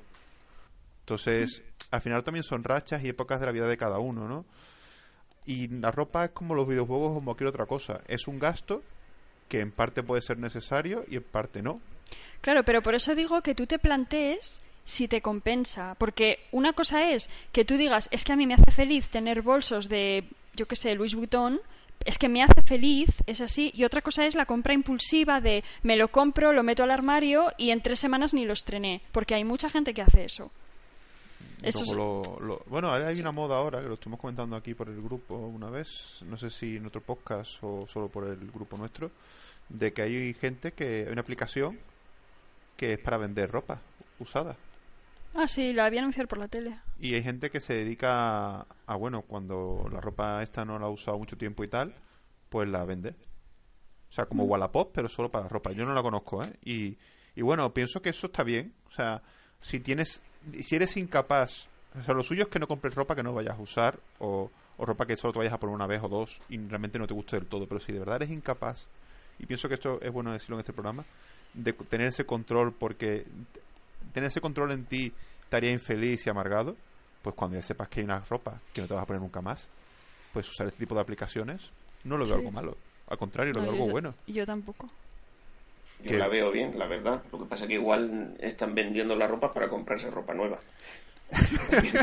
Entonces, al final también son rachas y épocas de la vida de cada uno, ¿no? Y la ropa es como los videojuegos o como cualquier otra cosa. Es un gasto que en parte puede ser necesario y en parte no. Claro, pero por eso digo que tú te plantees si te compensa. Porque una cosa es que tú digas, es que a mí me hace feliz tener bolsos de, yo qué sé, Louis Vuitton. Es que me hace feliz, es así. Y otra cosa es la compra impulsiva de me lo compro, lo meto al armario y en tres semanas ni lo estrené. Porque hay mucha gente que hace eso. Eso es- lo- lo- bueno, hay una moda ahora, que lo estuvimos comentando aquí por el grupo una vez, no sé si en otro podcast o solo por el grupo nuestro, de que hay gente que hay una aplicación que es para vender ropa usada. Ah, sí, lo había anunciado por la tele. Y hay gente que se dedica a, a, bueno, cuando la ropa esta no la ha usado mucho tiempo y tal, pues la vende. O sea, como Wallapop, pero solo para ropa. Yo no la conozco, ¿eh? Y, y bueno, pienso que eso está bien. O sea, si tienes, si eres incapaz, o sea, lo suyo es que no compres ropa que no vayas a usar o, o ropa que solo te vayas a poner una vez o dos y realmente no te guste del todo. Pero si de verdad eres incapaz, y pienso que esto es bueno decirlo en este programa, de tener ese control porque tener ese control en ti te haría infeliz y amargado, pues cuando ya sepas que hay una ropa que no te vas a poner nunca más, pues usar este tipo de aplicaciones no lo veo Sí. algo malo. Al contrario, lo No, veo yo- algo bueno. Yo tampoco. Yo que- la veo bien, la verdad. Lo que pasa es que igual están vendiendo la ropa para comprarse ropa nueva.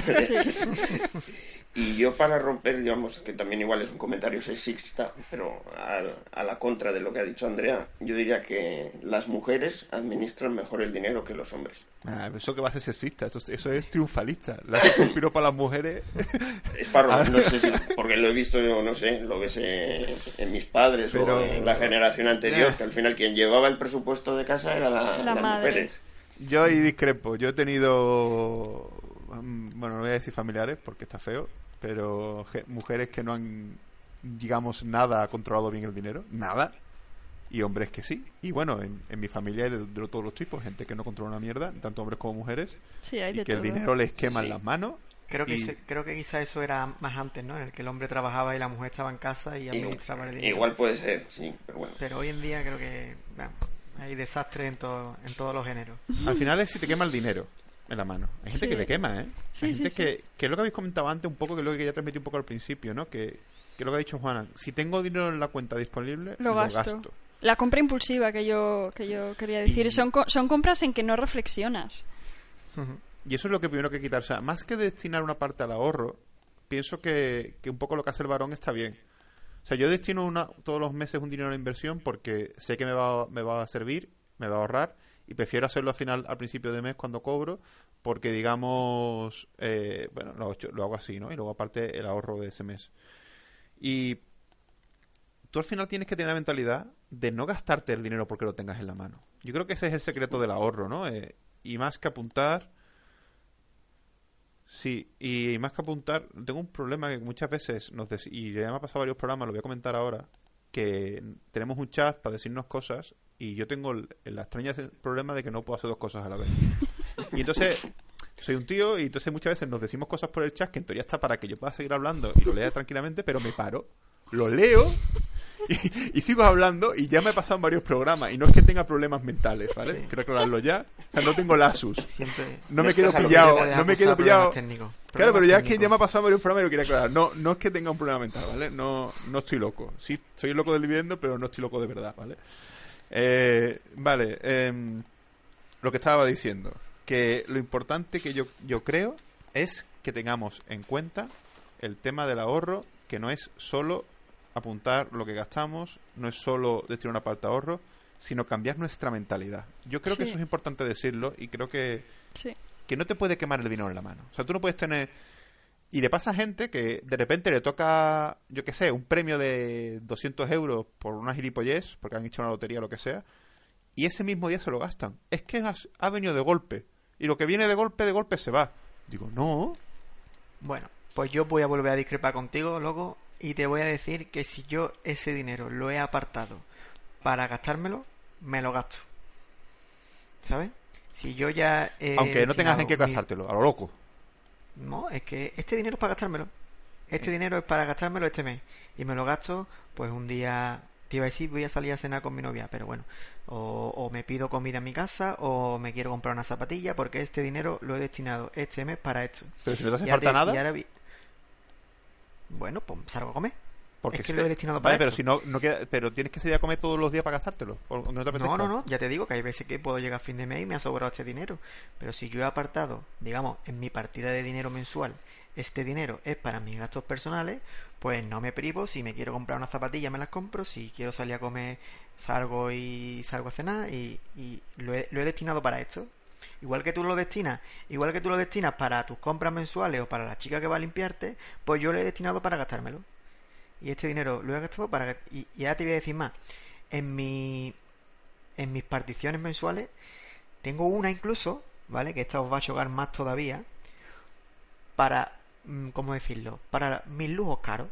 Sí. Y yo para romper, digamos, que también igual es un comentario sexista, pero a, a la contra de lo que ha dicho Andrea, yo diría que las mujeres administran mejor el dinero que los hombres. Ah, eso que va a ser sexista, eso, eso es triunfalista. La hace un piropo a las mujeres. Es para, Ah. no sé si, porque lo he visto yo, no sé, lo ves en, en mis padres Pero- o en la generación anterior, que al final quien llevaba el presupuesto de casa era la- La las madre. mujeres. Yo ahí discrepo. Yo he tenido, mm, bueno, no voy a decir familiares porque está feo, pero je- mujeres que no han, digamos, nada controlado bien el dinero, nada, y hombres que sí. Y bueno, en, en mi familia hay de, de todos los tipos, gente que no controla una mierda, tanto hombres como mujeres, Sí, hay y de que el todo. dinero les quema en Sí. las manos. Creo que, Y- se- creo que quizá eso era más antes, ¿no? En el que el hombre trabajaba y la mujer estaba en casa y administraba el dinero. Igual puede ser, sí, pero bueno. Pero hoy en día creo que bueno, hay desastres en, todo, en todos los géneros. Al final es si te quema el dinero en la mano. Hay gente Sí. que le quema, ¿eh? Sí, Hay gente sí. que, que es lo que habéis comentado antes un poco, que es lo que ya transmití un poco al principio, ¿no? Que, que es lo que ha dicho Juana. Si tengo dinero en la cuenta disponible, Lo lo, gasto. gasto. La compra impulsiva que yo, que yo quería decir. Y- Son, son compras en que no reflexionas. Y eso es lo que primero que quitar. O sea, más que destinar una parte al ahorro, pienso que, que un poco lo que hace el varón está bien. O sea, yo destino una, todos los meses un dinero a la inversión porque sé que me va, me va a servir, me va a ahorrar y prefiero hacerlo al final, al principio de mes cuando cobro, porque digamos, eh, bueno, lo, lo hago así, ¿no? Y luego aparte el ahorro de ese mes. Y tú al final tienes que tener la mentalidad de no gastarte el dinero porque lo tengas en la mano. Yo creo que ese es el secreto del ahorro, ¿no? Eh, y más que apuntar... Sí, y más que apuntar, tengo un problema que muchas veces nos y ya me ha pasado varios programas, lo voy a comentar ahora, que tenemos un chat para decirnos cosas y yo tengo el, el extraño problema de que no puedo hacer dos cosas a la vez. Y entonces soy un tío y entonces muchas veces nos decimos cosas por el chat que en teoría está para que yo pueda seguir hablando y lo lea tranquilamente, pero me paro, lo leo y, y sigo hablando y ya me he pasado en varios programas y no es que tenga problemas mentales, ¿vale? Sí. Quiero aclararlo ya. O sea, no tengo lasus. Siempre. No me quedo pillado, no me quedo pillado. Técnicos. Claro, pero ya es que ya me ha pasado en varios programas y lo quería aclarar. No, no es que tenga un problema mental, ¿vale? No, no estoy loco. Sí, soy loco del dividendo, pero no estoy loco de verdad, ¿vale? Eh, vale, em, lo que estaba diciendo. Que lo importante que yo, yo creo es que tengamos en cuenta el tema del ahorro, que no es solo apuntar lo que gastamos, no es solo destinar una parte ahorro, sino cambiar nuestra mentalidad. Yo creo que eso es importante decirlo y creo que Sí. que no te puede quemar el dinero en la mano. O sea, tú no puedes tener... Y le pasa a gente que de repente le toca, yo qué sé, un premio de 200 euros por una gilipollez, porque han hecho una lotería o lo que sea, y ese mismo día se lo gastan. Es que has- ha venido de golpe. Y lo que viene de golpe, de golpe se va. Digo, no. Bueno, pues yo voy a volver a discrepar contigo, loco, y te voy a decir que si yo ese dinero lo he apartado para gastármelo, me lo gasto. ¿Sabes? Si yo ya he Aunque no tengas en qué mi- gastártelo, a lo loco. No, es que este dinero es para gastármelo. Este dinero es para gastármelo este mes. Y me lo gasto, pues un día. Te iba a decir, voy a salir a cenar con mi novia, pero bueno. O, o me pido comida en mi casa, o me quiero comprar una zapatilla, porque este dinero lo he destinado este mes para esto. Pero si no te hace falta ahora- nada, y ahora vi- Bueno, pues salgo a comer. Porque es que lo he destinado Vale, para pero esto. si no, no queda... Pero tienes que salir a comer todos los días para gastártelo. No, no, no, ya te digo que hay veces que puedo llegar a fin de mes y me ha sobrado este dinero. Pero si yo he apartado, digamos, en mi partida de dinero mensual, este dinero es para mis gastos personales, pues no me privo. Si me quiero comprar unas zapatillas, me las compro. Si quiero salir a comer, salgo y salgo a cenar. Y, y lo, he, lo he destinado para esto. Igual que tú lo destinas, igual que tú lo destinas para tus compras mensuales o para la chica que va a limpiarte, pues yo lo he destinado para gastármelo. Y este dinero lo he gastado para... Y, y ahora te voy a decir más. En mi en mis particiones mensuales tengo una incluso, ¿vale? Que esta os va a chocar más todavía para, mm, ¿cómo decirlo? Para mis lujos caros,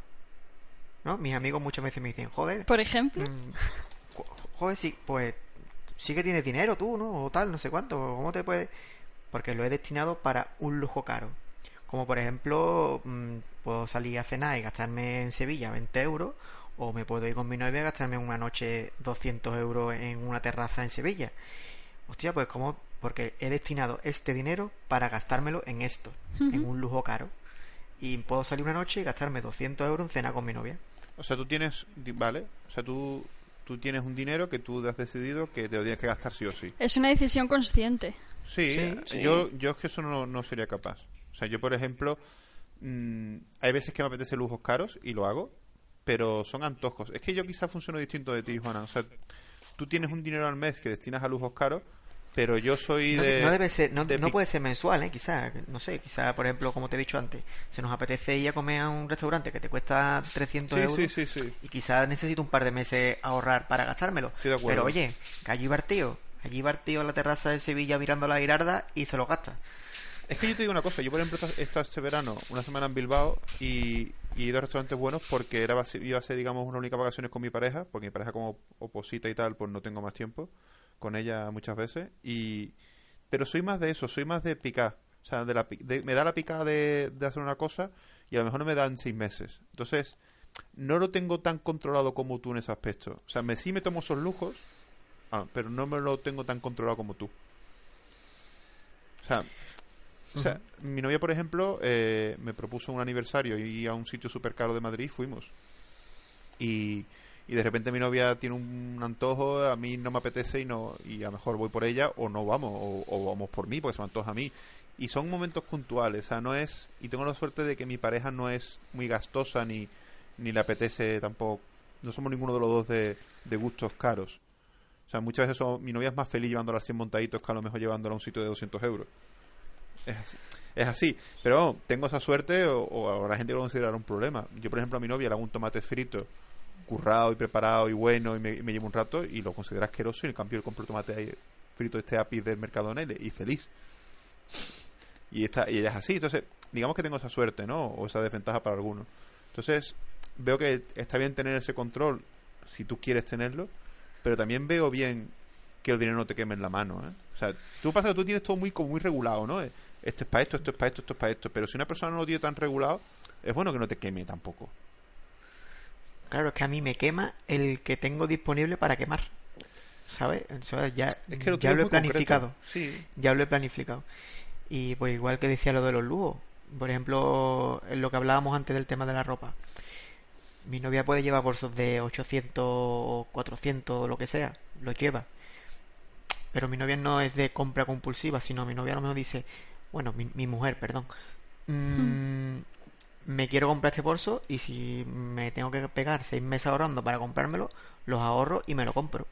¿no? Mis amigos muchas veces me dicen, joder, Por ejemplo, mm, jo- joder, sí, pues sí que tienes dinero tú, ¿no? O tal, no sé cuánto, ¿cómo te puedes...? Porque lo he destinado para un lujo caro. Como por ejemplo, mm, puedo salir a cenar y gastarme en Sevilla 20 euros, o me puedo ir con mi novia y gastarme una noche 200 euros en una terraza en Sevilla. Hostia, pues como, porque he destinado este dinero para gastármelo en esto, en un lujo caro. Y puedo salir una noche y gastarme 200 euros en cena con mi novia. O sea, tú tienes... Vale. O sea, tú... Tú tienes un dinero que tú has decidido que te lo tienes que gastar sí o sí. es una decisión consciente. Sí, Sí, sí. Yo, yo es que eso no, no sería capaz. Sea, yo, por ejemplo, mm, hay veces que me apetece lujos caros y lo hago, pero son antojos. Es que yo quizá funciono distinto de ti, Juana. O sea, tú tienes un dinero al mes que destinas a lujos caros, pero yo soy No, de... no debe ser, no, de no puede ser mensual, ¿eh? Quizá, no sé, quizá, por ejemplo, como te he dicho antes, se nos apetece ir a comer a un restaurante que te cuesta 300 Sí, euros sí, sí, sí. y quizá necesito un par de meses ahorrar para gastármelo. Pero oye, que allí va el tío, allí va el tío en la terraza de Sevilla mirando la Girarda y se lo gasta. Es que yo te digo una cosa, yo por ejemplo esta- esta- este verano una semana en Bilbao y, y he ido a restaurantes buenos porque era iba a ser digamos una única vacaciones con mi pareja, porque mi pareja como oposita y tal, pues no tengo más tiempo con ella muchas veces y pero soy más de eso, soy más de picar, o sea, de la, de- me da la picada de, de hacer una cosa y a lo mejor no me dan seis meses, entonces no lo tengo tan controlado como tú en ese aspecto, o sea, me, sí me tomo esos lujos, ah, pero no me lo tengo tan controlado como tú. O sea, o sea, mi novia, por ejemplo, eh, me propuso un aniversario y a un sitio súper caro de Madrid fuimos. Y, y de repente mi novia tiene un antojo, a mí no me apetece y no y a lo mejor voy por ella o no vamos o, vamos por mí porque se me antoja a mí y son momentos puntuales, o sea, no es y tengo la suerte de que mi pareja no es muy gastosa ni ni le apetece tampoco, no somos ninguno de los dos de, gustos caros. O sea, muchas veces mi novia es más feliz llevándola a 100 montaditos que a lo mejor llevándola a un sitio de 200 euros. Es así. Es así. Pero tengo esa suerte o, habrá gente lo considerará un problema. Yo, por ejemplo, a mi novia le hago un tomate frito, currado y preparado y bueno, y me, llevo un rato y lo considera asqueroso y en cambio compro tomate frito este API del Mercadona y, y feliz. Y, está, y ella es así. Entonces, digamos que tengo esa suerte, ¿no? O esa desventaja para algunos. Entonces, veo que está bien tener ese control si tú quieres tenerlo, pero también veo bien que el dinero no te queme en la mano, ¿eh? O sea, tú pasa que tú tienes todo muy muy regulado, ¿no? Esto es para esto, esto es para esto, esto es para esto, pero si una persona no lo tiene tan regulado, es bueno que no te queme tampoco. Claro, es que a mí me quema el que tengo disponible para quemar. ¿Sabes? O sea, ya, Es que lo ya lo he planificado. Sí. Ya lo he planificado. Y pues igual que decía lo de los lujos. Por ejemplo, en lo que hablábamos antes del tema de la ropa. Mi novia puede llevar bolsos de 800 o 400 o lo que sea. Los lleva. Pero mi novia no es de compra compulsiva, sino mi novia a lo mejor dice, bueno, mi, mi mujer, perdón. "Mm, me quiero comprar este bolso y si me tengo que pegar seis meses ahorrando para comprármelo, los ahorro y me lo compro.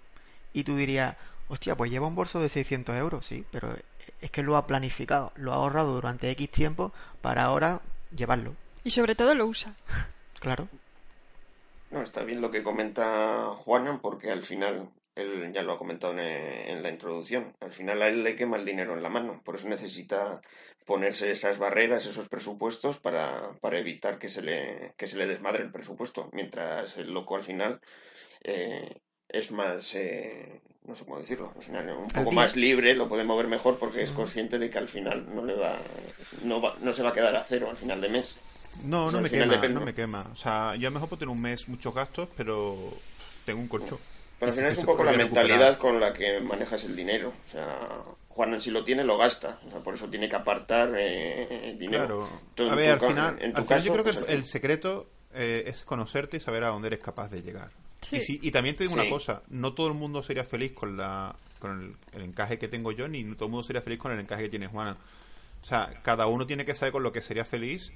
Y tú dirías, hostia, pues lleva un bolso de 600 euros, sí, pero es que lo ha planificado, lo ha ahorrado durante X tiempo para ahora llevarlo. Y sobre todo lo usa. Claro. No, está bien lo que comenta Juanan porque al final, él ya lo ha comentado en, en la introducción, al final a él le quema el dinero en la mano, por eso necesita ponerse esas barreras, esos presupuestos para, para evitar que se, le, que se le desmadre el presupuesto, mientras el loco al final eh, es más, eh, no sé cómo decirlo, al final un poco más libre, lo puede mover mejor porque es consciente de que al final no le va, no va, no se va a quedar a cero al final de mes. No, O sea, no me quema, depende. no me quema. O sea, yo a lo mejor puedo tener un mes muchos gastos, pero tengo un colchón. Pero al final es un poco la recuperar. mentalidad con la que manejas el dinero. O sea, Juan si lo tiene, lo gasta. O sea, por eso tiene que apartar eh, dinero. Claro. A ver, tu al final, en tu al final yo creo que pues, el, el secreto eh, es conocerte y saber a dónde eres capaz de llegar. Sí. Y, si- y también te digo Sí. una cosa, no todo el mundo sería feliz con la con el, el encaje que tengo yo, ni todo el mundo sería feliz con el encaje que tiene Juana. O sea, cada uno tiene que saber con lo que sería feliz,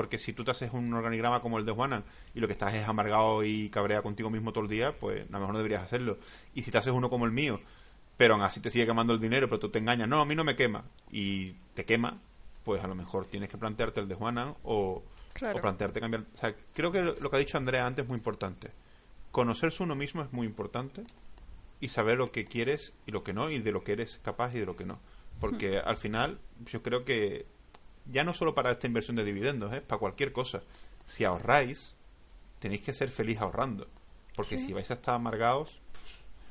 porque si tú te haces un organigrama como el de Juana y lo que estás es amargado y cabrea contigo mismo todo el día, pues a lo mejor no deberías hacerlo. Y si te haces uno como el mío, pero aún así te sigue quemando el dinero, pero tú te engañas, no, a mí no me quema, y te quema, pues a lo mejor tienes que plantearte el de Juana o, Claro. o plantearte cambiar. O sea, creo que lo lo que ha dicho Andrea antes es muy importante. Conocerse uno mismo es muy importante y saber lo que quieres y lo que no, y de lo que eres capaz y de lo que no. Porque al final, yo creo que ya no solo para esta inversión de dividendos, ¿eh? para cualquier cosa. Si ahorráis, tenéis que ser feliz ahorrando. Porque Sí. si vais a estar amargados,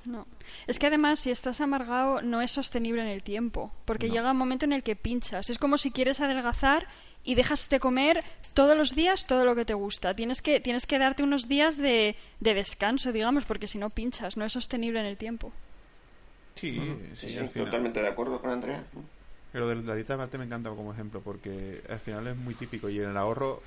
No. Es que además, si estás amargado, no es sostenible en el tiempo. Porque No. llega un momento en el que pinchas. Es como si quieres adelgazar y dejas de comer todos los días todo lo que te gusta. Tienes que, tienes que darte unos días de, de descanso, digamos, porque si no pinchas, no es sostenible en el tiempo. sí, sí, Sí, totalmente de acuerdo con Andrea. Pero de la dieta de Marte me encanta como ejemplo, porque al final es muy típico y en el ahorro,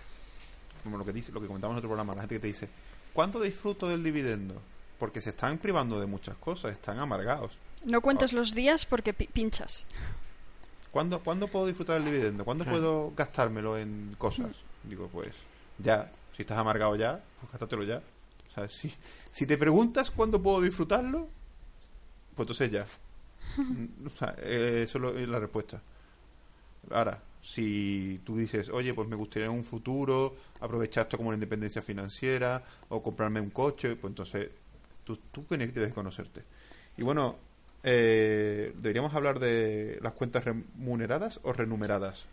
como lo que dice, lo que comentamos en otro programa, la gente que te dice, ¿cuánto disfruto del dividendo? Porque se están privando de muchas cosas, están amargados. No cuentes los días porque pi- pinchas. ¿Cuándo, ¿Cuándo puedo disfrutar del dividendo? ¿Cuándo Claro. puedo gastármelo en cosas? Digo, pues ya. Si estás amargado ya, pues gástatelo ya. O sea, si, si te preguntas cuándo puedo disfrutarlo, pues entonces ya. O eh, eso es la respuesta. Ahora, si tú dices, oye, pues me gustaría en un futuro aprovechar esto como una independencia financiera o comprarme un coche, pues entonces tú, tú debes conocerte. Y bueno, eh, deberíamos hablar de las cuentas remuneradas o renumeradas.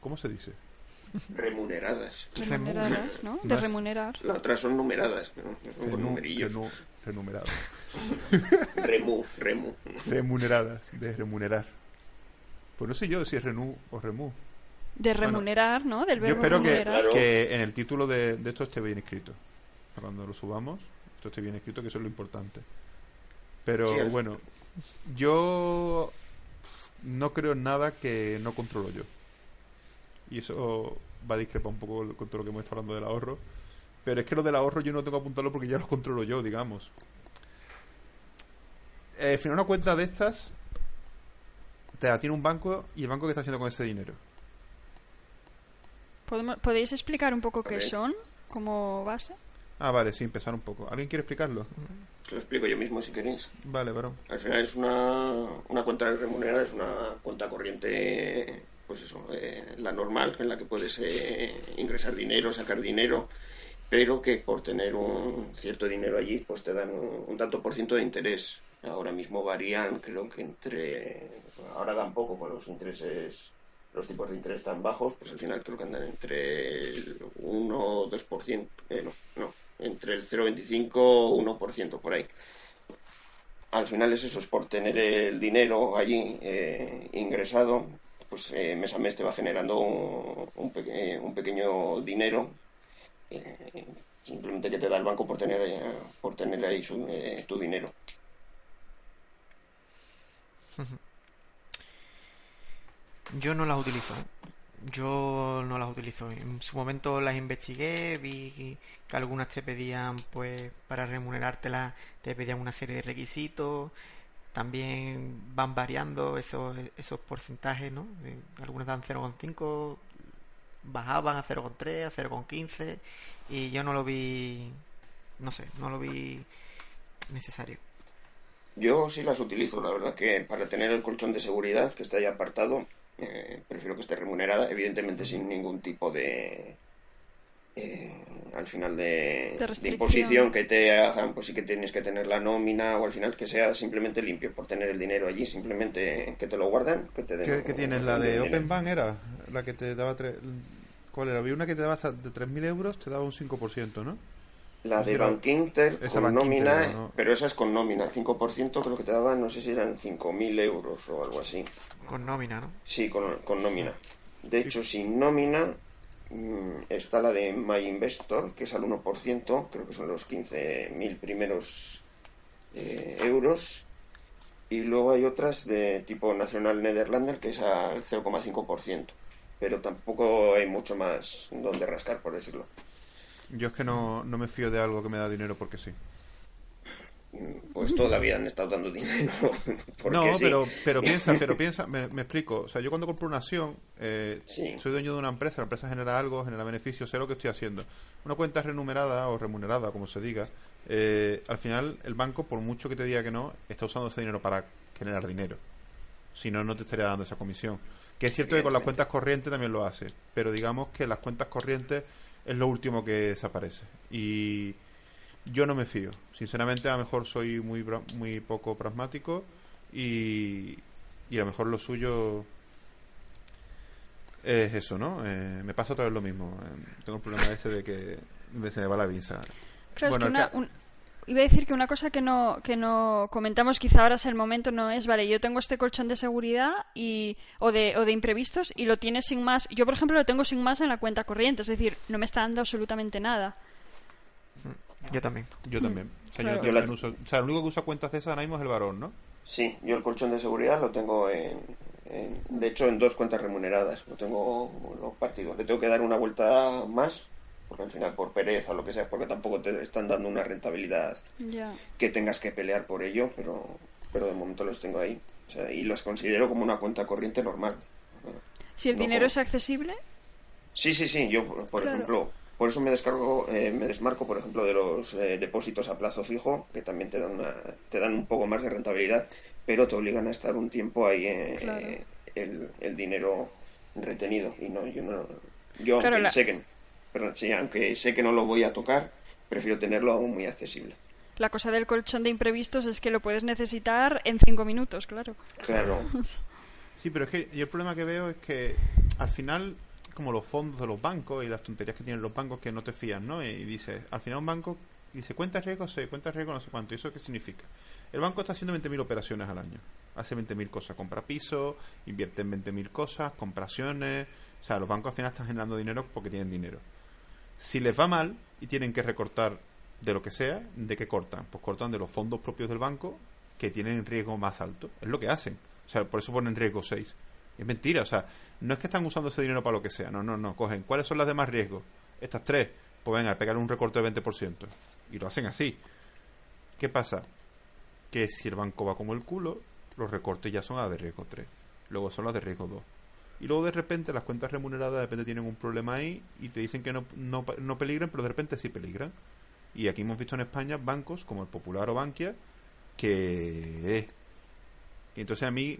¿Cómo se dice? Remuneradas. Remuneradas, ¿no? De remunerar. Las otras son numeradas, pero no son con numerillos. renu- renumeradas. Remu, remu. Remuneradas, de remunerar. Pues no sé yo si es renu o remu. De remunerar, ¿no? Del Yo verbo espero que, remunerar. Claro. que en el título de, de esto esté bien escrito. Cuando lo subamos, esto esté bien escrito, que eso es lo importante. Pero Sí, bueno, yo no creo en nada que no controlo yo. Y eso va a discrepar un poco con todo lo que hemos estado hablando del ahorro. Pero es que lo del ahorro yo no tengo que apuntarlo porque ya lo controlo yo, digamos. Eh, al final una cuenta de estas te la tiene un banco y el banco que está haciendo con ese dinero. ¿Podemos- ¿Podéis explicar un poco qué son como base? Ah, vale, sí, empezar un poco. ¿Alguien quiere explicarlo? Lo explico yo mismo si queréis. Vale, varón. Al final es una, una cuenta remunerada, es una cuenta corriente, pues eso, eh, la normal, en la que puedes eh, ingresar dinero, sacar dinero, pero que por tener un cierto dinero allí, pues te dan un, tanto por ciento de interés. Ahora mismo varían, creo que entre, ahora dan poco con los intereses, los tipos de interés tan bajos, pues al final creo que andan entre el 1 o 2%, eh, no, no, entre el 0,25 o 1% por ahí al final es eso, es por tener el dinero allí eh, ingresado, pues eh, mes a mes te va generando un, un peque- un pequeño dinero, eh, simplemente que te da el banco por tener, eh, por tener ahí su- eh, tu dinero. Yo no las utilizo. ¿eh? Yo no las utilizo. En su momento las investigué, vi que algunas te pedían, pues, para remunerártelas, te pedían una serie de requisitos. También van variando esos, esos porcentajes, ¿no? Eh, Algunas dan 0,5, bajaban a 0,3, a 0,15 y yo no lo vi, no sé, no lo vi necesario. Yo sí las utilizo, la verdad que para tener el colchón de seguridad que está ahí apartado, eh, prefiero que esté remunerada, evidentemente sin ningún tipo de... eh, al final de, De de imposición que te hagan, pues sí que tienes que tener la nómina o al final que sea simplemente limpio por tener el dinero allí, simplemente que te lo guardan, que te den... ¿Qué, qué tienes? ¿La de dinero. Open Bank era? La que te daba... Tres... ¿Cuál era? Había una que te daba hasta de 3.000 euros, te daba un 5%, ¿no? La de Era- Bank Inter esa con Bank nómina, pero esa es con nómina, el 5% creo que te daban, no sé si eran 5.000 euros o algo así. Con nómina, ¿no? Sí, con, con nómina. De hecho, sin nómina está la de My Investor, que es al 1%, creo que son los 15.000 primeros eh, euros. Y luego hay otras de tipo Nacional Nederlander, que es al 0,5%. Pero tampoco hay mucho más donde rascar, por decirlo. Yo es que no, no me fío de algo que me da dinero porque sí. Pues toda la vida han estado dando dinero. porque no, sí. pero, pero piensa, pero piensa, me, me explico. O sea, yo cuando compro una acción, eh, Sí. soy dueño de una empresa, la empresa genera algo, genera beneficios, sé lo que estoy haciendo. Una cuenta remunerada o remunerada, como se diga, eh, al final el banco, por mucho que te diga que no, está usando ese dinero para generar dinero. Si no, no te estaría dando esa comisión. Que es cierto que con las cuentas corrientes también lo hace, pero digamos que las cuentas corrientes es lo último que desaparece. Y yo no me fío. Sinceramente, a lo mejor soy muy, muy poco pragmático y, y a lo mejor lo suyo es eso, ¿no? Eh, me pasa otra vez lo mismo. Eh, tengo el problema ese de que se me va la visa. Claro, Bueno, es que una, un- iba a decir que una cosa que no, que no comentamos, quizá ahora es el momento, no es, vale, yo tengo este colchón de seguridad y, o, de, o de imprevistos y lo tienes sin más. Yo, por ejemplo, lo tengo sin más en la cuenta corriente, es decir, no me está dando absolutamente nada. Yo también. Yo también. O sea, Claro. Yo la- uso- o sea, el único que usa cuentas de esas ahora mismo es el varón, ¿no? Sí, yo el colchón de seguridad lo tengo en, en- de hecho en dos cuentas remuneradas, lo tengo lo partido. Le tengo que dar una vuelta más, porque al final por pereza o lo que sea, porque tampoco te están dando una rentabilidad que tengas que pelear por ello, pero, pero de momento los tengo ahí. O sea, y los considero como una cuenta corriente normal. Si el No, dinero como- es accesible, Sí, sí, sí. Yo, por por Claro. ejemplo, por eso me descargo, eh, me desmarco, por ejemplo, de los eh, depósitos a plazo fijo, que también te dan una, te dan un poco más de rentabilidad, pero te obligan a estar un tiempo ahí eh, Claro. eh, el, el dinero retenido. Y no, yo no, yo Claro, aunque la- sé que, perdón, sí, aunque sé que no lo voy a tocar, prefiero tenerlo aún muy accesible. la cosa del colchón de imprevistos es que lo puedes necesitar en cinco minutos, claro. Claro. Sí, pero es que yo el problema que veo es que al final, como los fondos de los bancos y las tonterías que tienen los bancos que no te fían, ¿no? Y dices, al final un banco dice, cuenta riesgo, sí, cuenta riesgo, no sé cuánto. ¿Y eso qué significa? El banco está haciendo 20.000 operaciones al año. Hace 20.000 cosas. Compra pisos, invierte en 20.000 cosas, compra acciones. O sea, los bancos al final están generando dinero porque tienen dinero. Si les va mal y tienen que recortar de lo que sea, ¿de qué cortan? Pues cortan de los fondos propios del banco que tienen riesgo más alto. Es lo que hacen. O sea, por eso ponen riesgo 6. Es mentira, o sea, no es que están usando ese dinero para lo que sea, no, no, no. Cogen, ¿cuáles son las demás riesgos? Estas tres. pues venga, pegar un recorte de 20%. Y lo hacen así. ¿Qué pasa? Que si el banco va como el culo, los recortes ya son a de riesgo 3. Luego son las de riesgo 2. Y luego de repente las cuentas remuneradas de repente tienen un problema ahí y te dicen que no, no, no peligran, pero de repente sí peligran. Y aquí hemos visto en España bancos como el Popular o Bankia que... Y entonces a mí,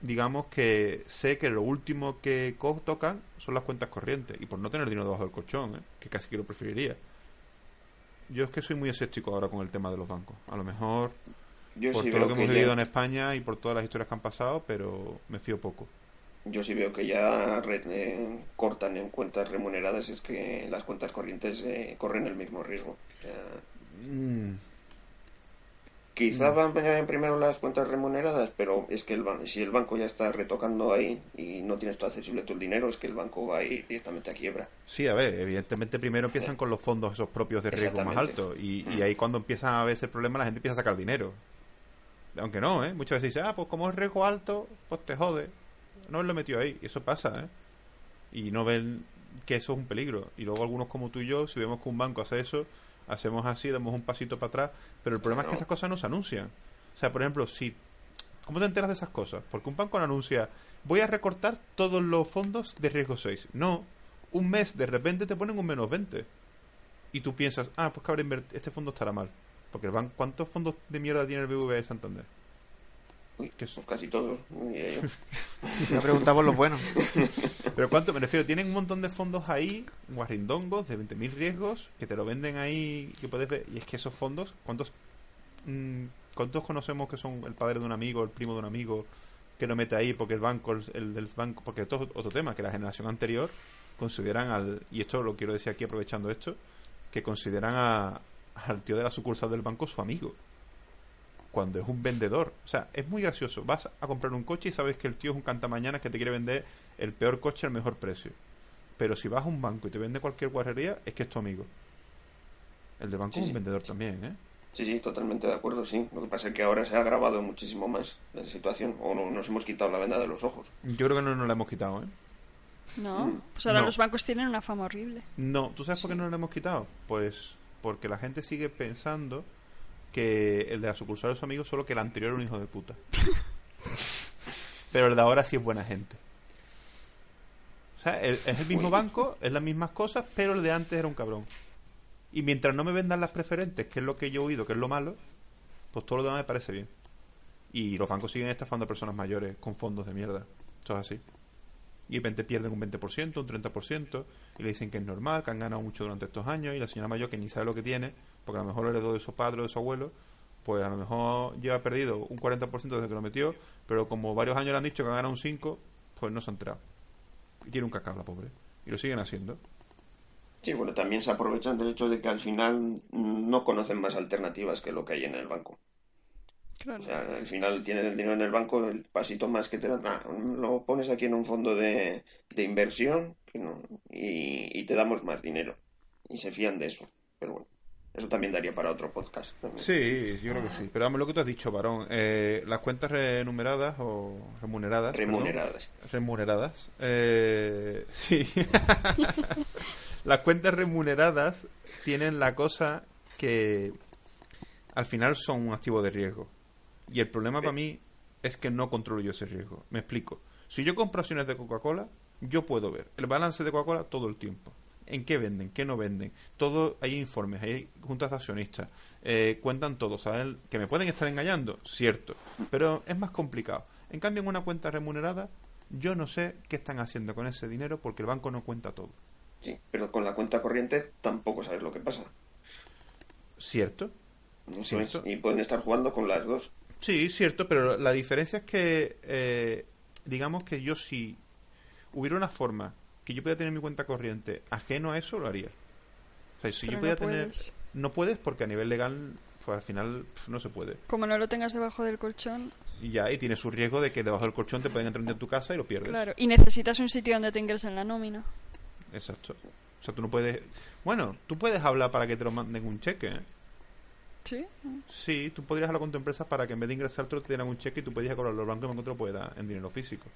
digamos que sé que lo último que tocan son las cuentas corrientes. Y por no tener dinero debajo del colchón, ¿eh? que casi que lo preferiría. Yo es que soy muy escéptico ahora con el tema de los bancos. A lo mejor Yo por sí todo lo que que hemos ya- vivido en España y por todas las historias que han pasado, pero me fío poco. Yo sí veo que ya re- eh, cortan en cuentas remuneradas, es que las cuentas corrientes eh, corren el mismo riesgo. O sea, Mm, quizá van en primero las cuentas remuneradas, pero es que el si el banco ya está retocando ahí y no tienes todo accesible el dinero, es que el banco va a ir directamente a quiebra. Sí, a ver, evidentemente primero empiezan con los fondos esos propios de riesgo más altos y, y Mm. ahí cuando empieza a ver ese problema la gente empieza a sacar dinero. Aunque no, ¿eh? Muchas veces dice, ah, pues como es riesgo alto, pues te jode. No lo metió ahí, y eso pasa, ¿eh? Y no ven que eso es un peligro. Y luego algunos como tú y yo, si vemos que un banco hace eso, hacemos así, damos un pasito para atrás, pero el problema es que esas cosas no se anuncian. O sea, por ejemplo, si... ¿Cómo te enteras de esas cosas? Porque un banco no anuncia, voy a recortar todos los fondos de riesgo 6. No, un mes de repente te ponen un menos 20. Y tú piensas, ah, pues que habrá este fondo estará mal. Porque el banco, ¿cuántos fondos de mierda tiene el BBVA de Santander? Uy, ¿Qué es? pues casi todos. diría yo. Me preguntaba los buenos. Pero ¿cuánto? Me refiero, tienen un montón de fondos ahí, guarrindongos, de 20.000 riesgos, que te lo venden ahí, que puedes ver. Y es que esos fondos, ¿cuántos mm, cuántos conocemos que son el padre de un amigo, el primo de un amigo, que lo mete ahí porque el banco, el, el del banco, porque esto es otro tema, que la generación anterior consideran al, y esto lo quiero decir aquí aprovechando esto, que consideran a, al tío de la sucursal del banco su amigo. Cuando es un vendedor. O sea, es muy gracioso. Vas a comprar un coche y sabes que el tío es un cantamañanas que te quiere vender el peor coche al mejor precio. Pero si vas a un banco y te vende cualquier guarrería, es que es tu amigo. El de banco Sí, es un sí. vendedor también, ¿eh? Sí, sí, totalmente de acuerdo, sí. Lo que pasa es que ahora se ha agravado muchísimo más la situación, o no- nos hemos quitado la venda de los ojos. Yo creo que no nos la hemos quitado, ¿eh? No, Mm. pues ahora No. los bancos tienen una fama horrible. No, ¿tú sabes por qué no lo hemos quitado? Pues porque la gente sigue pensando que el de la sucursal es su amigo, solo que el anterior era un hijo de puta. Pero el de ahora sí es buena gente. O sea, el- es el mismo banco, es las mismas cosas, pero el de antes era un cabrón. Y mientras no me vendan las preferentes, que es lo que yo he oído, que es lo malo, pues todo lo demás me parece bien. Y los bancos siguen estafando a personas mayores con fondos de mierda. Eso es así. Y de repente pierden un 20%, un 30%, y le dicen que es normal, que han ganado mucho durante estos años, y la señora mayor, que ni sabe lo que tiene, porque a lo mejor lo heredó de su padre o de su abuelo, pues a lo mejor lleva perdido un 40% desde que lo metió, pero como varios años le han dicho que han ganado un 5%, pues no se ha enterado. Y tiene un cacao la pobre. Y lo siguen haciendo. Sí, bueno, también se aprovechan del hecho de que al final no conocen más alternativas que lo que hay en el banco. Claro. O sea, al final tienen el dinero en el banco, el pasito más que te dan, ah, lo pones aquí en un fondo de, de inversión que no- y, y te damos más dinero. Y se fían de eso. Pero bueno, eso también daría para otro podcast. también. Sí, yo creo que sí. Pero vamos, lo que tú has dicho, varón, eh, las cuentas renumeradas o remuneradas. perdón, Remuneradas. remuneradas. Eh, sí. Las cuentas remuneradas tienen la cosa que al final son un activo de riesgo. Y el problema para mí es que no controlo yo ese riesgo. Me explico. Si yo compro acciones de Coca-Cola, yo puedo ver el balance de Coca-Cola todo el tiempo. En qué venden, qué no venden. Todo, hay informes, hay juntas de accionistas. eh, cuentan todo. ¿Saben? Que me pueden estar engañando, cierto. Pero es más complicado. En cambio, en una cuenta remunerada, yo no sé qué están haciendo con ese dinero porque el banco no cuenta todo. Sí, pero con la cuenta corriente tampoco sabes lo que pasa. ¿Cierto? Eso Cierto. es. Y pueden estar jugando con las dos. Sí, cierto, pero la diferencia es que, eh, digamos que yo si hubiera una forma que yo pudiera tener mi cuenta corriente ajeno a eso, lo haría. O sea, si Pero yo no pudiera tener... puedes. No puedes porque a nivel legal, pues al final no se puede. Como no lo tengas debajo del colchón, Y ya, y tiene su riesgo de que debajo del colchón te pueden entrar en tu casa y lo pierdes. claro. Y necesitas un sitio donde te ingresen la nómina. Exacto. O sea, tú no puedes... Bueno, tú puedes hablar para que te lo manden un cheque, ¿eh? ¿Sí? Sí, tú podrías hablar con tu empresa para que en vez de ingresar te dieran un cheque y tú podías cobrarlo al banco lo puede dar en dinero físico.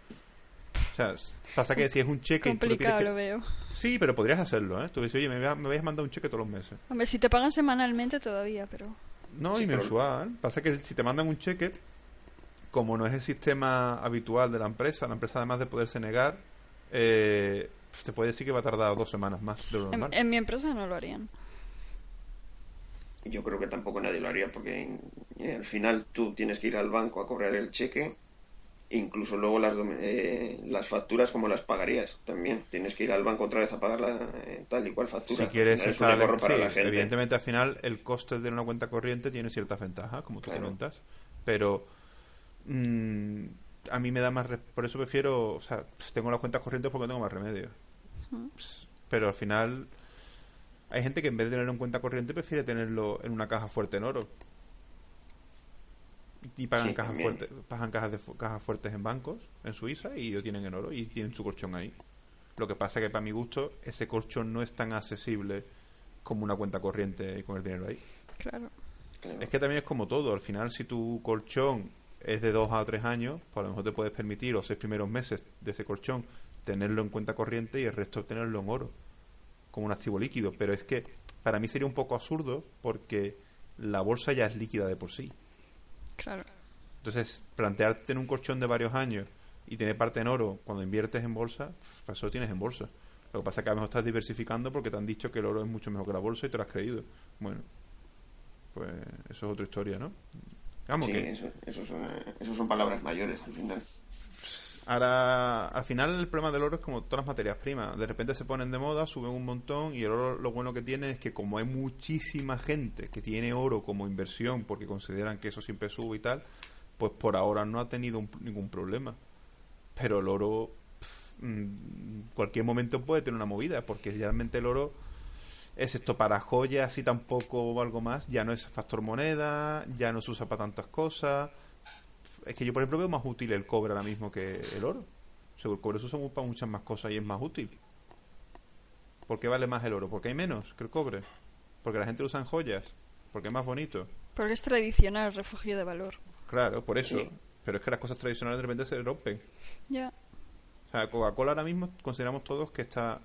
O sea, pasa que si es un cheque... y tú lo Complicado que- lo veo. Sí, pero podrías hacerlo, ¿eh? Tú dices, oye, me, me vais a mandar un cheque todos los meses. Hombre, si te pagan semanalmente todavía, pero... No, Sí, y pero- mensual. Pasa que si te mandan un cheque, como no es el sistema habitual de la empresa, la empresa además de poderse negar, eh, pues te puede decir que va a tardar dos semanas más de lo En, normal. en mi empresa no lo harían. Yo creo que tampoco nadie lo haría porque eh, al final tú tienes que ir al banco a cobrar el cheque. Incluso luego las, dom- eh, las facturas, como las pagarías también. Tienes que ir al banco otra vez a pagar la, eh, tal y cual factura. Si quieres es para sí, la gente. evidentemente al final el coste de una cuenta corriente tiene ciertas ventajas, como tú Claro. comentas, pero mm, a mí me da más... re- Por eso prefiero... O sea, tengo las cuentas corrientes porque tengo más remedio. Pues, Pero al final hay gente que en vez de tenerlo en cuenta corriente prefiere tenerlo en una caja fuerte en oro. Y pagan Sí, cajas también. fuertes, pagan cajas de fu- cajas fuertes en bancos en Suiza y lo tienen en oro y tienen su colchón ahí. Lo que pasa que para mi gusto ese colchón no es tan accesible como una cuenta corriente con el dinero ahí. Claro. Claro. Es que también es como todo, al final si tu colchón es de dos a tres años, pues a lo mejor te puedes permitir los seis primeros meses de ese colchón tenerlo en cuenta corriente y el resto tenerlo en oro, como un activo líquido. Pero es que para mí sería un poco absurdo porque la bolsa ya es líquida de por sí. Claro. Entonces, plantearte tener un colchón de varios años y tener parte en oro cuando inviertes en bolsa, pues eso lo tienes en bolsa. Lo que pasa es que a lo mejor estás diversificando porque te han dicho que el oro es mucho mejor que la bolsa y te lo has creído. Bueno, pues eso es otra historia, ¿no? Vamos, Sí, que eso, eso son, eso son palabras mayores al final. Ahora, al final el problema del oro es como todas las materias primas. De repente se ponen de moda, suben un montón y el oro lo bueno que tiene es que como hay muchísima gente que tiene oro como inversión porque consideran que eso siempre sube y tal, pues por ahora no ha tenido un- ningún problema. Pero el oro, mm, cualquier momento puede tener una movida porque realmente el oro es esto para joyas y tampoco algo más, ya no es factor moneda, ya no se usa para tantas cosas. Es que yo, por ejemplo, veo más útil el cobre ahora mismo que el oro. O sea, el cobre se usa para muchas más cosas y es más útil. ¿Por qué vale más el oro? Porque hay menos que el cobre. Porque la gente lo usa en joyas. Porque es más bonito. Porque es tradicional, refugio de valor. Claro, por eso. Sí. Pero es que las cosas tradicionales de repente se rompen. Ya. O sea, Coca-Cola ahora mismo consideramos todos que está,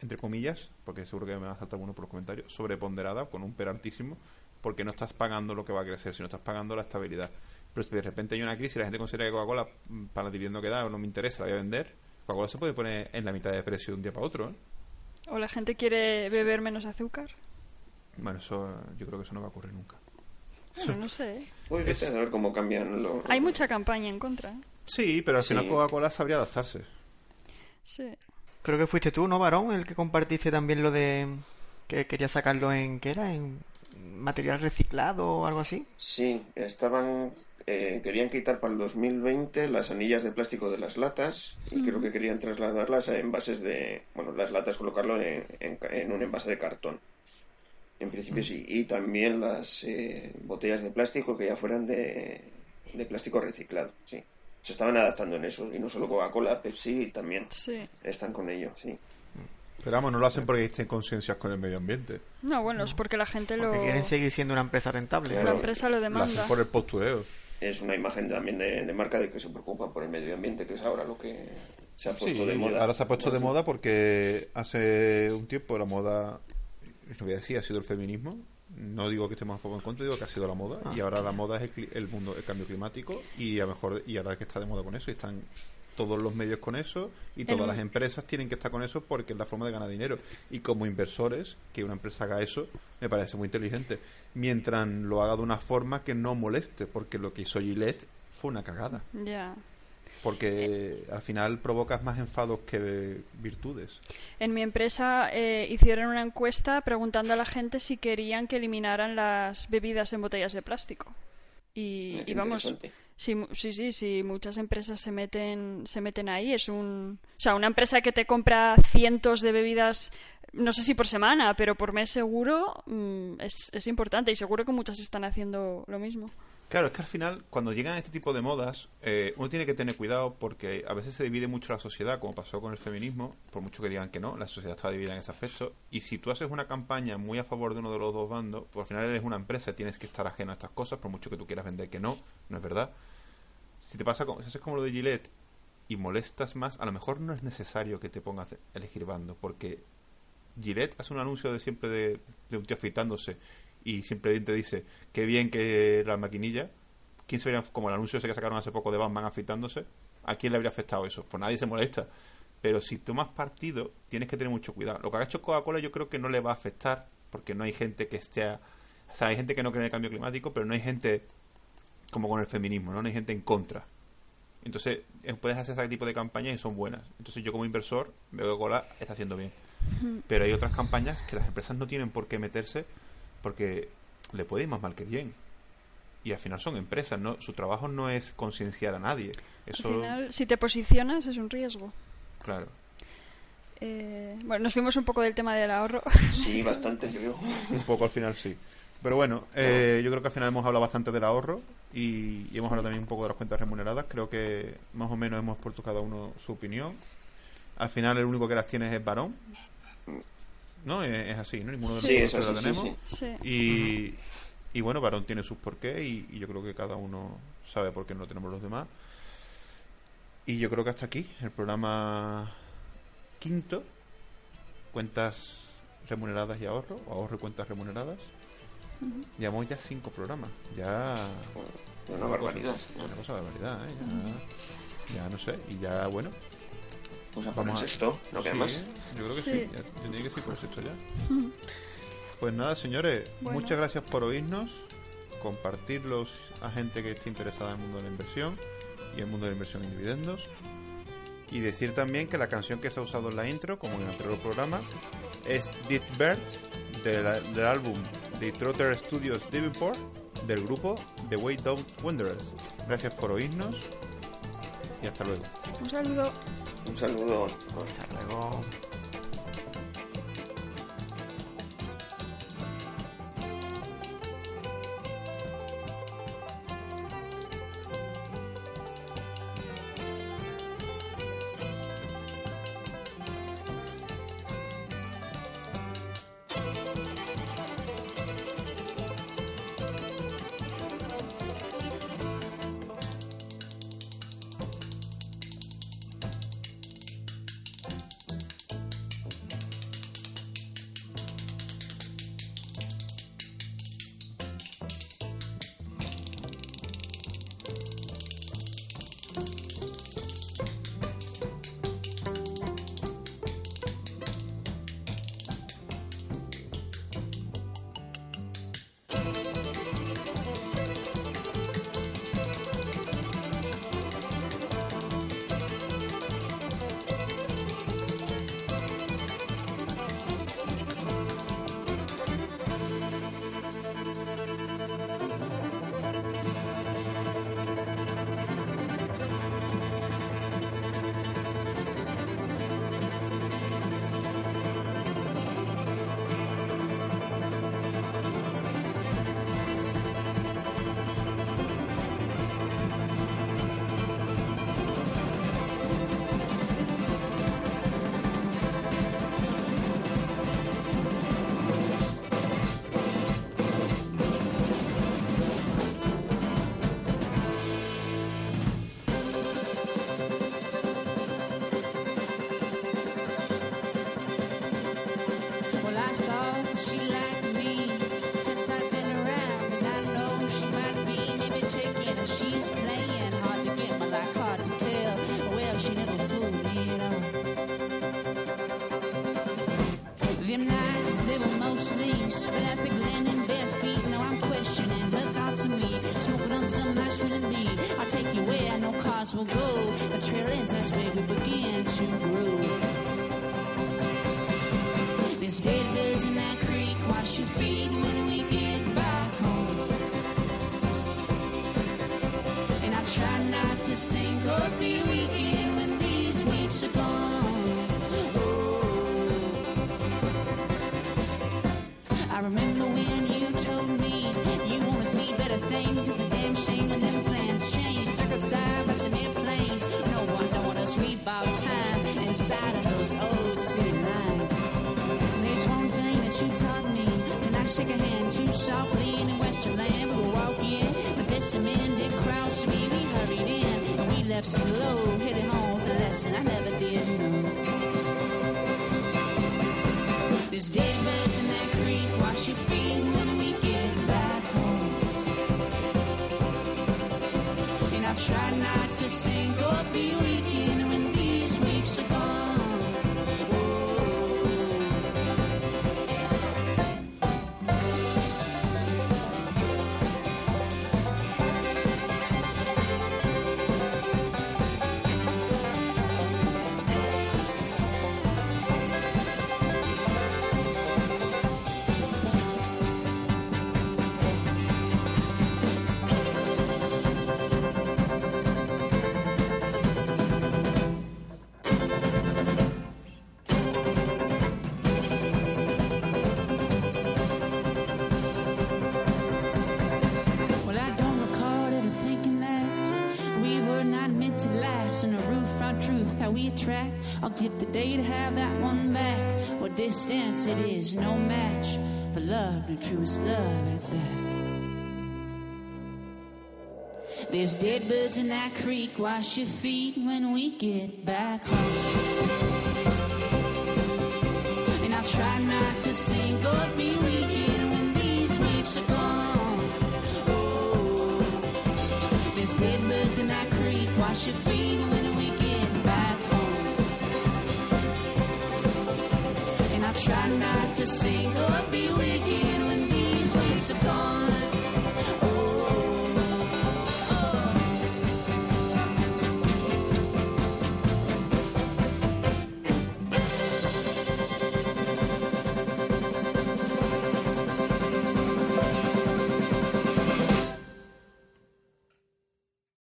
entre comillas, porque seguro que me va a saltar alguno por los comentarios, sobreponderada, con un pero altísimo, porque no estás pagando lo que va a crecer, sino estás pagando la estabilidad. Pero si de repente hay una crisis y la gente considera que Coca-Cola, mm, para el dividendo que da, no me interesa, la voy a vender, Coca-Cola se puede poner en la mitad de precio de un día para otro. ¿eh? O la gente quiere beber menos azúcar. Bueno, eso eh, yo creo que eso no va a ocurrir nunca. Bueno, no sé. ¿eh? Es- vete a ver cómo cambian los... Hay mucha campaña en contra. ¿eh? Sí, pero al Sí. final Coca-Cola sabría adaptarse. Sí. Creo que fuiste tú, ¿no, varón? El que compartiste también lo de que quería sacarlo en, ¿qué era? En material reciclado o algo así. Sí, estaban... eh, querían quitar para el 2020 las anillas de plástico de las latas y creo que querían trasladarlas a envases de... Bueno, las latas colocarlo en, en un envase de cartón. En principio sí. Y también las eh, botellas de plástico que ya fueran de, de plástico reciclado, sí. Se estaban adaptando en eso. Y no solo Coca-Cola, Pepsi también Sí. están con ello, sí. Pero vamos, no lo hacen porque estén conciencias con el medio ambiente. No, bueno, es porque la gente lo... Porque quieren seguir siendo una empresa rentable. La Claro. empresa lo Lo hacen demanda. por el postureo. Es una imagen también de, de marca de que se preocupa por el medio ambiente, que es ahora lo que se ha puesto Sí, de moda. ahora se ha puesto de moda porque hace un tiempo la moda, lo voy a decir, ha sido el feminismo. No digo que estemos a favor en contra, digo que ha sido la moda. Y ahora la moda es el, cli- el mundo, el cambio climático. Y a lo mejor, y ahora que está de moda con eso, y están todos los medios con eso y todas las empresas tienen que estar con eso porque es la forma de ganar dinero. Y como inversores, que una empresa haga eso me parece muy inteligente. Mientras lo haga de una forma que no moleste, porque lo que hizo Gillette fue una cagada. Ya. Porque al final provocas más enfados que virtudes. En mi empresa eh, hicieron una encuesta preguntando a la gente si querían que eliminaran las bebidas en botellas de plástico. Y, Eh, y vamos, interesante. Sí, sí, sí, sí, muchas empresas se meten, se meten ahí. Es un, o sea, una empresa que te compra cientos de bebidas, no sé si por semana, pero por mes seguro, mm, es, es importante y seguro que muchas están haciendo lo mismo. Claro, es que al final, cuando llegan este tipo de modas, eh, uno tiene que tener cuidado porque a veces se divide mucho la sociedad, como pasó con el feminismo, por mucho que digan que no, la sociedad está dividida en ese aspecto. Y si tú haces una campaña muy a favor de uno de los dos bandos, pues al final eres una empresa tienes que estar ajeno a estas cosas, por mucho que tú quieras vender que no, no es verdad. Si te pasa, como, si haces como lo de Gillette, y molestas más, a lo mejor no es necesario que te pongas a elegir bando, porque Gillette hace un anuncio de siempre de, de un tío afeitándose y simplemente dice que bien que la maquinilla. ¿Quién se vería como el anuncio ese que sacaron hace poco de Batman afeitándose? ¿A quién le habría afectado eso? Pues nadie se molesta. Pero si tomas partido, tienes que tener mucho cuidado. Lo que ha hecho Coca-Cola yo creo que no le va a afectar, porque no hay gente que esté... A, o sea, hay gente que no cree en el cambio climático, pero no hay gente como con el feminismo, ¿no? No hay gente en contra. Entonces, eh, puedes hacer ese tipo de campañas y son buenas. Entonces, yo como inversor veo que Coca-Cola está haciendo bien. Pero hay otras campañas que las empresas no tienen por qué meterse porque le puede ir más mal que bien. Y al final son empresas, no su trabajo no es concienciar a nadie. Eso, Al final, si te posicionas es un riesgo. claro. Eh, bueno, nos fuimos un poco del tema del ahorro. Sí, bastante, creo. Un poco al final sí. Pero bueno, eh, yo creo que al final hemos hablado bastante del ahorro y, y hemos hablado también un poco de las cuentas remuneradas. Creo que más o menos hemos puesto cada uno su opinión. Al final el único que las tiene es varón. ¿No? Es, es así, ¿no? Ninguno de Sí, nosotros la sí, tenemos. Sí. Y, y bueno, varón tiene sus porqués y, y yo creo que cada uno sabe por qué no lo tenemos los demás. Y yo creo que hasta aquí, el programa quinto, cuentas remuneradas y ahorro, o ahorro y cuentas remuneradas. Llevamos ya cinco programas, ya... Una barbaridad. Una cosa de barbaridad, ¿eh? Ya, ya no sé, y ya bueno. Pues a ponerse a- esto, no queda Sí, más. Yo creo que sí, Sí. ya tendría que ser por esto ya. Pues nada, señores, Bueno. muchas gracias por oírnos, compartirlos a gente que esté interesada en el mundo de la inversión y el mundo de la inversión en dividendos. Y decir también que la canción que se ha usado en la intro, como en el anterior programa, es Dead Bird de la- del álbum The Trotter Studios Davenport del grupo The Way Down Wanderers. Gracias por oírnos y hasta luego. Un saludo. Un saludo. Hasta luego. Will go. The trail ends, that's where we begin to grow. There's dead birds in that creek. Wash your feet the western land. We were walking, the best of men did cross me. We hurried in and we left slow, heading home with a lesson I never did know. There's dead birds in that creek, wash your feet when we get back home. And I'll try not to sing or be weekend the truest love at that. There's dead birds in that creek. Wash your feet when we get back home. And I'll try not to sink or be weekend when these weeks are gone. Oh, there's dead birds in that creek. Wash your feet try not to sink or be wicked when these weeks are gone.